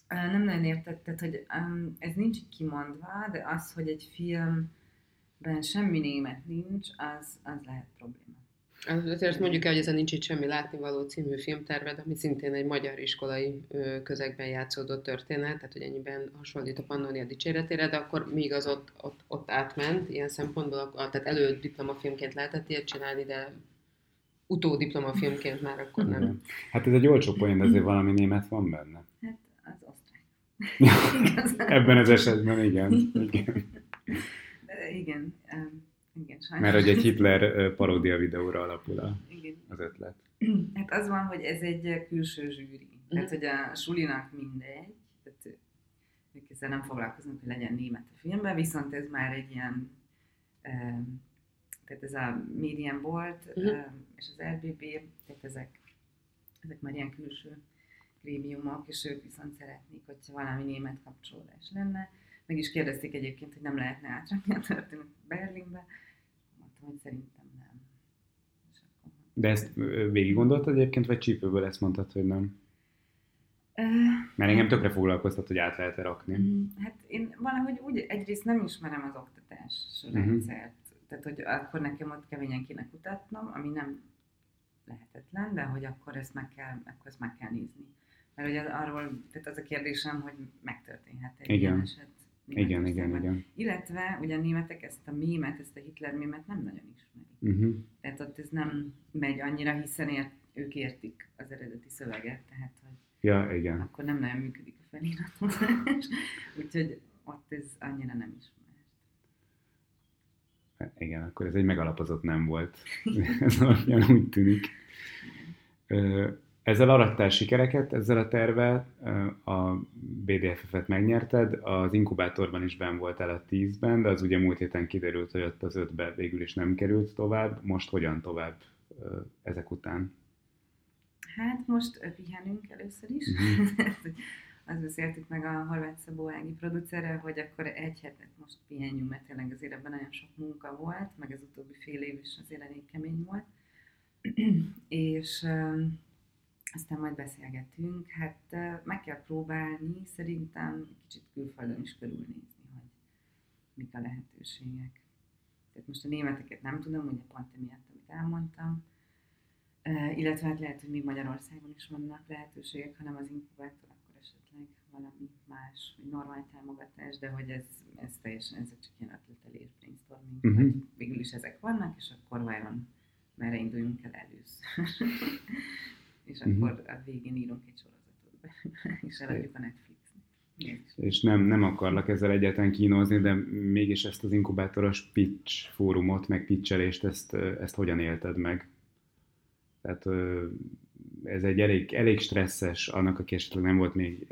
nem nagyon értetted, hogy um, ez nincs kimondva, de az, hogy egy filmben semmi német nincs, az, az lehet probléma. Azért mondjuk el, hogy ezen nincs itt semmi látnivaló című filmterved, ami szintén egy magyar iskolai közegben játszódott történet, tehát hogy ennyiben hasonlít a Pannonia dicséretére, de akkor még az ott, ott, ott átment ilyen szempontból, tehát elő diplomafilmként lehetett ilyet csinálni, de utódiplomafilmként már akkor nem. Hát ez egy olcsó poén, de azért valami német van benne. Hát az osztrák. Ebben az esetben igen. Igen. De igen. Um, igen, sajnos. Mert hogy egy Hitler paródia videóra alapul a, Igen. az ötlet. Hát az van, hogy ez egy külső zsűri. Tehát, hogy a sulinak mindegy, tehát ők ezzel nem foglalkoznak, hogy legyen német a filmben, viszont ez már egy ilyen, tehát ez a Medium Board uh-huh. és az RBB, tehát ezek, ezek már ilyen külső grémiumok, és ők viszont szeretnék, hogyha valami német kapcsolódás lenne. Meg is kérdezték egyébként, hogy nem lehetne átrakni a történet Berlinbe, hogy szerintem nem. De ezt végig gondoltad egyébként, vagy csípőből ezt mondtad, hogy nem? Uh, Mert engem tökre foglalkoztat, hogy át lehet-e rakni. Uh, hát én valahogy úgy egyrészt nem ismerem az oktatás uh-huh. rendszert. Tehát, hogy akkor nekem ott keményen kéne kutatnom, ami nem lehetetlen, de hogy akkor ezt meg kell, akkor ezt meg kell nézni. Mert ugye arról, tehát az a kérdésem, hogy megtörténhet egy Igen. ilyen eset igen, igen, igen. Illetve ugye a németek ezt a mémet, ezt a Hitler mémet nem nagyon ismerik. Uh-huh. Tehát ott ez nem megy annyira, hiszen ért, ők értik az eredeti szöveget, tehát hogy ja, igen. akkor nem nagyon működik a feliratozás. Úgyhogy ott ez annyira nem ismert. Hát igen, akkor ez egy megalapozott nem volt. ez alapján úgy tűnik. Ezzel arattál sikereket, ezzel a tervel, a BDFF-et megnyerted, az inkubátorban is ben voltál a 10-ben, de az ugye múlt héten kiderült, hogy ott az 5-be végül is nem került tovább. Most hogyan tovább ezek után? Hát most pihenünk először is. Mm-hmm. Azt beszéltük meg a Horváth Szabó Ági producerrel, hogy akkor egy hetet most pihenjünk, mert tényleg azért ebben nagyon sok munka volt, meg az utóbbi fél év is azért elég kemény volt. és aztán majd beszélgetünk. Hát meg kell próbálni, szerintem kicsit külföldön is körülnézni, hogy mik a lehetőségek. Tehát most a németeket nem tudom, ugye pont emiatt, amit elmondtam. Illetve hát lehet, hogy még Magyarországon is vannak lehetőségek, hanem az inkubátor, akkor esetleg valami más, egy normál támogatás, de hogy ez, ez teljesen, ezek csak ilyen ötletelés, brainstorming, uh-huh. hogy végül is ezek vannak, és akkor vajon merre induljunk el először. És uh-huh. akkor a végén írunk egy sorozatot be, és eladjuk a Netflix. És nem, nem akarlak ezzel egyáltalán kínozni, de mégis ezt az inkubátoros pitch fórumot, meg pitchelést, ezt, ezt hogyan élted meg? Tehát ez egy elég, elég stresszes, annak, aki esetleg nem volt még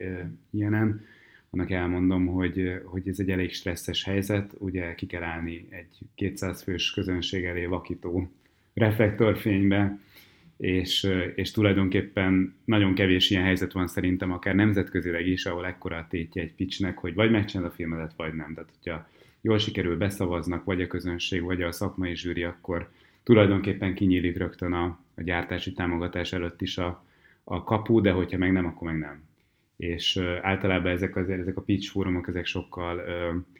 ilyenem, annak elmondom, hogy, hogy ez egy elég stresszes helyzet, ugye ki kell állni egy 200 fős közönség elé vakító reflektorfénybe, és, és tulajdonképpen nagyon kevés ilyen helyzet van szerintem, akár nemzetközileg is, ahol ekkora a tétje egy pitchnek, hogy vagy megcsinálod a filmedet, vagy nem. Tehát, hogyha jól sikerül, beszavaznak, vagy a közönség, vagy a szakmai zsűri, akkor tulajdonképpen kinyílik rögtön a, a gyártási támogatás előtt is a, a kapu, de hogyha meg nem, akkor meg nem. és általában ezek, az, ezek a pitch fórumok, ezek sokkal,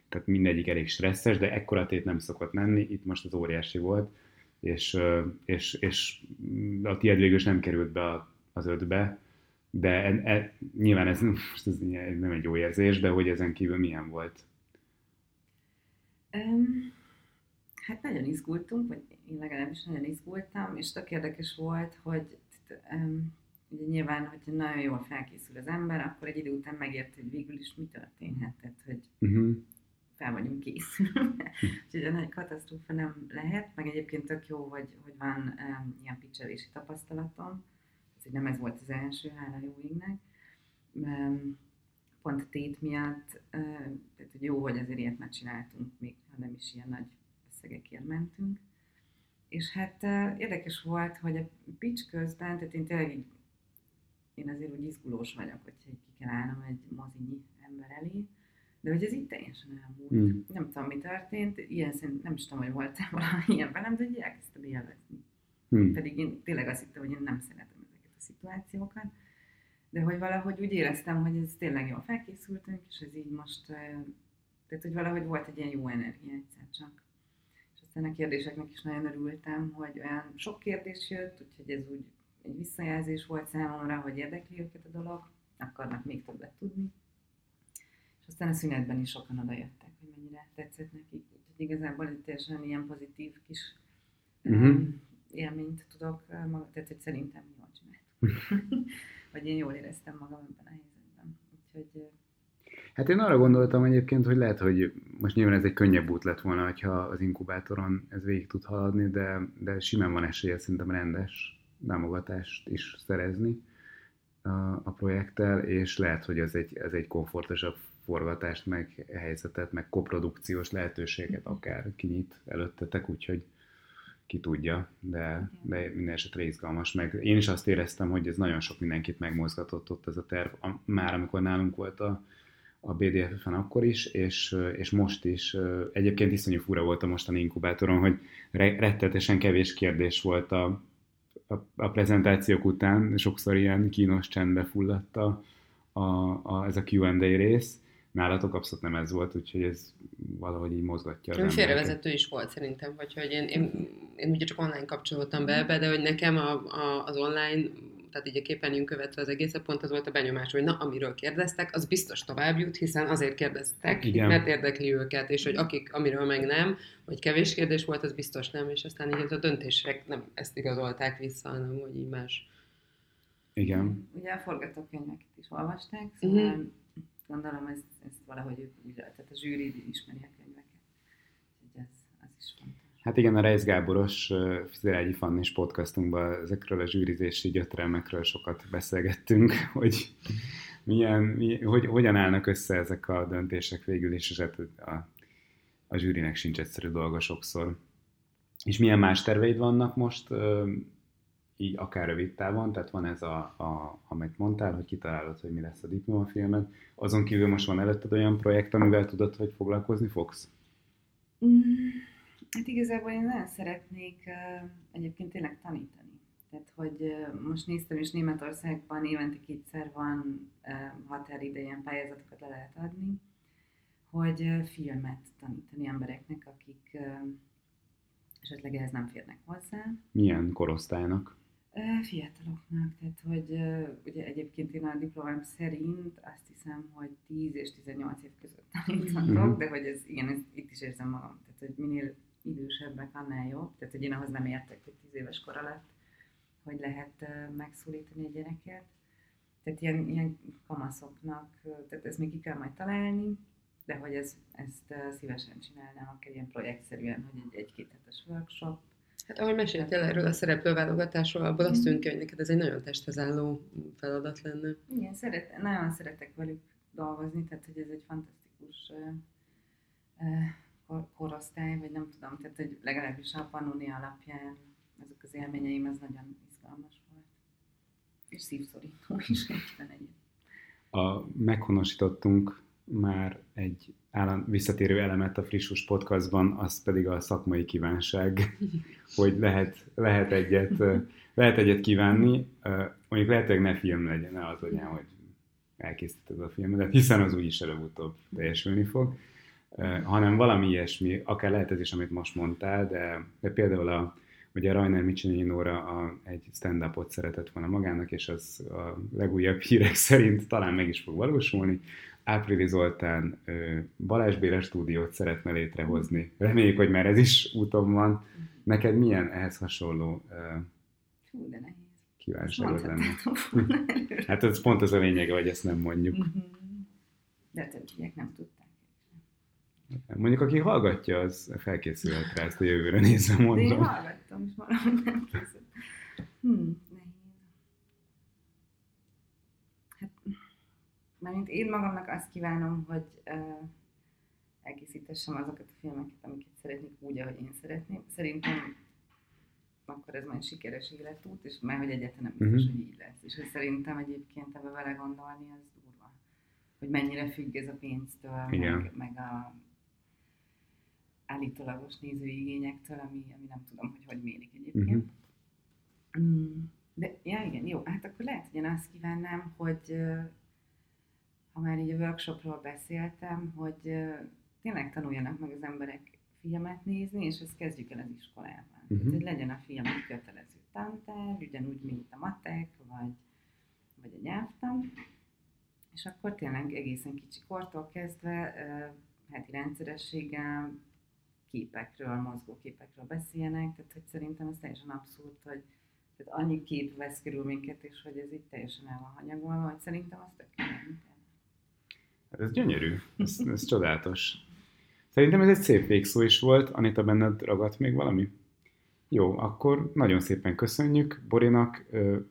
tehát mindegyik elég stresszes, de ekkora tét nem szokott lenni, itt most az óriási volt, és, és, és a tiéd végül nem került be az ötbe, de e, e, nyilván ez, ez nem egy jó érzés, de hogy ezen kívül milyen volt? Um, hát nagyon izgultunk, vagy én legalábbis nagyon izgultam, és tök érdekes volt, hogy um, ugye nyilván, hogyha nagyon jól felkészül az ember, akkor egy idő után megérti, hogy végül is mi történhet, tehát hogy uh-huh. Fel vagyunk készülve. Úgyhogy a nagy katasztrófa nem lehet, meg egyébként tök jó, hogy, hogy van um, ilyen picselési tapasztalatom, ez nem ez volt az első, hála jó égnek. Um, pont a tét miatt, uh, tehát hogy jó, hogy azért ilyet már csináltunk, még ha nem is ilyen nagy összegekért mentünk. És hát uh, érdekes volt, hogy a pitch közben, tehát én tényleg így én azért úgy izgulós vagyok, hogyha ki kell állnom egy mozinyi ember elé, de hogy ez itt teljesen elmúlt. Mm. Nem tudom, mi történt, ilyen szerint nem is tudom, hogy volt-e valami ilyen velem, de hogy elkezdtem élvezni. Mm. Pedig én tényleg azt hittem, hogy én nem szeretem ezeket a szituációkat, de hogy valahogy úgy éreztem, hogy ez tényleg jól felkészültünk, és ez így most, tehát hogy valahogy volt egy ilyen jó energia egyszer csak. És aztán a kérdéseknek is nagyon örültem, hogy olyan sok kérdés jött, úgyhogy ez úgy egy visszajelzés volt számomra, hogy érdekli őket a dolog, akarnak még többet tudni. Aztán a szünetben is sokan oda jöttek, hogy mennyire tetszett nekik. Úgyhogy igazából egy teljesen ilyen pozitív kis uh-huh. élményt tudok maga, tehát hogy szerintem jól csináltuk. Vagy én jól éreztem magam ebben a helyzetben. Úgyhogy Hát én arra gondoltam egyébként, hogy lehet, hogy most nyilván ez egy könnyebb út lett volna, ha az inkubátoron ez végig tud haladni, de, de simán van esélye szerintem rendes támogatást is szerezni a, a projekttel, és lehet, hogy ez egy, ez egy komfortosabb forgatást, meg helyzetet, meg koprodukciós lehetőséget akár kinyit előttetek, úgyhogy ki tudja, de, de minden esetre izgalmas. Meg én is azt éreztem, hogy ez nagyon sok mindenkit megmozgatott ott ez a terv, már amikor nálunk volt a, a BDF-en akkor is, és, és most is. Egyébként iszonyú fura volt a mostani inkubátoron, hogy rettetesen kevés kérdés volt a, a, a prezentációk után sokszor ilyen kínos csendbe fulladt a, a, a, ez a Q&A rész. Nálatok abszolút nem ez volt, úgyhogy ez valahogy így mozgatja az Félrevezető is volt szerintem, vagy hogy én, én, én ugye csak online kapcsolódtam be ebbe, de hogy nekem a, a, az online tehát így a képernyőn követve az egészet, pont az volt a benyomás, hogy na, amiről kérdeztek, az biztos tovább jut, hiszen azért kérdeztek, Igen. mert érdekli őket, és hogy akik, amiről meg nem, hogy kevés kérdés volt, az biztos nem, és aztán így a döntések nem ezt igazolták vissza, hanem hogy így más. Igen. Ugye a forgatókönyveket is olvasták, szóval uh-huh. gondolom ezt, ezt valahogy ők úgy, tehát a zsűri ismeri a könyveket. Úgyhogy ez, az is fontos. Hát igen, a Reis Gáboros Fizerágyi Fannis podcastunkban ezekről a zsűrizési gyötrelmekről sokat beszélgettünk, hogy milyen, mi, hogy, hogyan állnak össze ezek a döntések végül és hát a, a zsűrinek sincs egyszerű dolga sokszor. És milyen más terveid vannak most, így akár rövid távon, tehát van ez a, a amit mondtál, hogy kitalálod, hogy mi lesz a diplomafilmed. Azon kívül most van előtted olyan projekt, amivel tudod, hogy foglalkozni fogsz? Mm Hát igazából én nagyon szeretnék uh, egyébként tényleg tanítani. Tehát, hogy uh, most néztem is Németországban évente kétszer van uh, határidején pályázatokat le lehet adni, hogy uh, filmet tanítani embereknek, akik uh, esetleg ehhez nem férnek hozzá. Milyen korosztálynak? Fiataloknak, tehát hogy ugye egyébként én a diplomám szerint azt hiszem, hogy 10 és 18 év között tanítatok, mm-hmm. de hogy ez igen, ez, itt is érzem magam, tehát hogy minél idősebbek, annál jobb. Tehát, hogy én ahhoz nem értek, hogy tíz éves kor alatt, hogy lehet megszólítani egy gyereket. Tehát ilyen, ilyen kamaszoknak, tehát ezt még ki kell majd találni, de hogy ez, ezt szívesen csinálnám, akár ilyen projektszerűen, hogy egy, egy-két hetes workshop. Hát ahogy meséltél erről a szereplőválogatásról, abból azt tűnik, hogy neked ez egy nagyon testhez álló feladat lenne. Igen, szeret, nagyon szeretek velük dolgozni, tehát hogy ez egy fantasztikus korosztály, vagy nem tudom, tehát hogy legalábbis a Panoni alapján azok az élményeim, ez nagyon izgalmas volt. És szívszorító is egyben egy. A, meghonosítottunk már egy állam, visszatérő elemet a Frissus podcastban, az pedig a szakmai kívánság, hogy lehet, lehet, egyet, lehet egyet kívánni, mondjuk lehet, hogy ne film legyen, ne az legyen, hogy elkészíted a filmet, hiszen az úgyis előbb-utóbb teljesülni fog, hanem valami ilyesmi, akár lehet ez is, amit most mondtál, de, de például a, ugye Rainer Micsinyi Nóra a, egy stand-upot szeretett volna magának, és az a legújabb hírek szerint talán meg is fog valósulni. Áprili Zoltán Balázs Béla stúdiót szeretne létrehozni. Reméljük, hogy már ez is úton van. Neked milyen ehhez hasonló Hú, de nehéz. kívánságod lenne? hát ez pont az a lényege, hogy ezt nem mondjuk. Mhm. De többiek nem tudták. Mondjuk, aki hallgatja, az felkészülhet rá, ezt a jövőre nézve De én mondom. hallgattam, és valahogy nem készült. Hmm, nehéz. Hát, mármint én magamnak azt kívánom, hogy uh, elkészítessem azokat a filmeket, amiket szeretnék úgy, ahogy én szeretném. Szerintem akkor ez majd sikeres életút, és már hogy egyáltalán nem biztos, Mhm. hogy így lesz. És hogy szerintem egyébként ebbe vele gondolni, az durva. Hogy mennyire függ ez a pénztől, Igen. meg, meg a állítólagos nézőigényektől, ami, ami nem tudom, hogy hogy mérik egyébként. Mm, De, ja igen, jó, hát akkor lehet, hogy én azt kívánnám, hogy ha már így a workshopról beszéltem, hogy tényleg tanuljanak meg az emberek filmet nézni, és ezt kezdjük el az iskolában. Uh-huh. Mhm. Tehát, hogy legyen a film egy kötelező tantárgy, ugyanúgy, mint a matek, vagy, vagy a nyelvtan, és akkor tényleg egészen kicsi kortól kezdve heti rendszerességgel képekről, mozgóképekről beszéljenek, tehát hogy szerintem ez teljesen abszurd, hogy tehát annyi kép vesz körül minket, és hogy ez itt teljesen el van hanyagolva, hogy szerintem az tök jó. Hát ez gyönyörű, ez, ez csodálatos. Szerintem ez egy szép végszó is volt. Anita, benned ragadt még valami? Jó, akkor nagyon szépen köszönjük Borinak,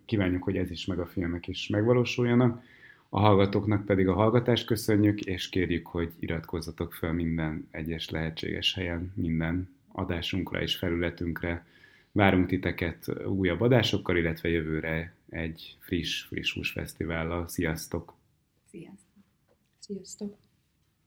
kívánjuk, hogy ez is meg a filmek is megvalósuljanak. A hallgatóknak pedig a hallgatást köszönjük, és kérjük, hogy iratkozzatok fel minden egyes lehetséges helyen, minden adásunkra és felületünkre. Várunk titeket újabb adásokkal, illetve jövőre egy friss, friss húsfesztivállal. Sziasztok! Sziasztok! Sziasztok!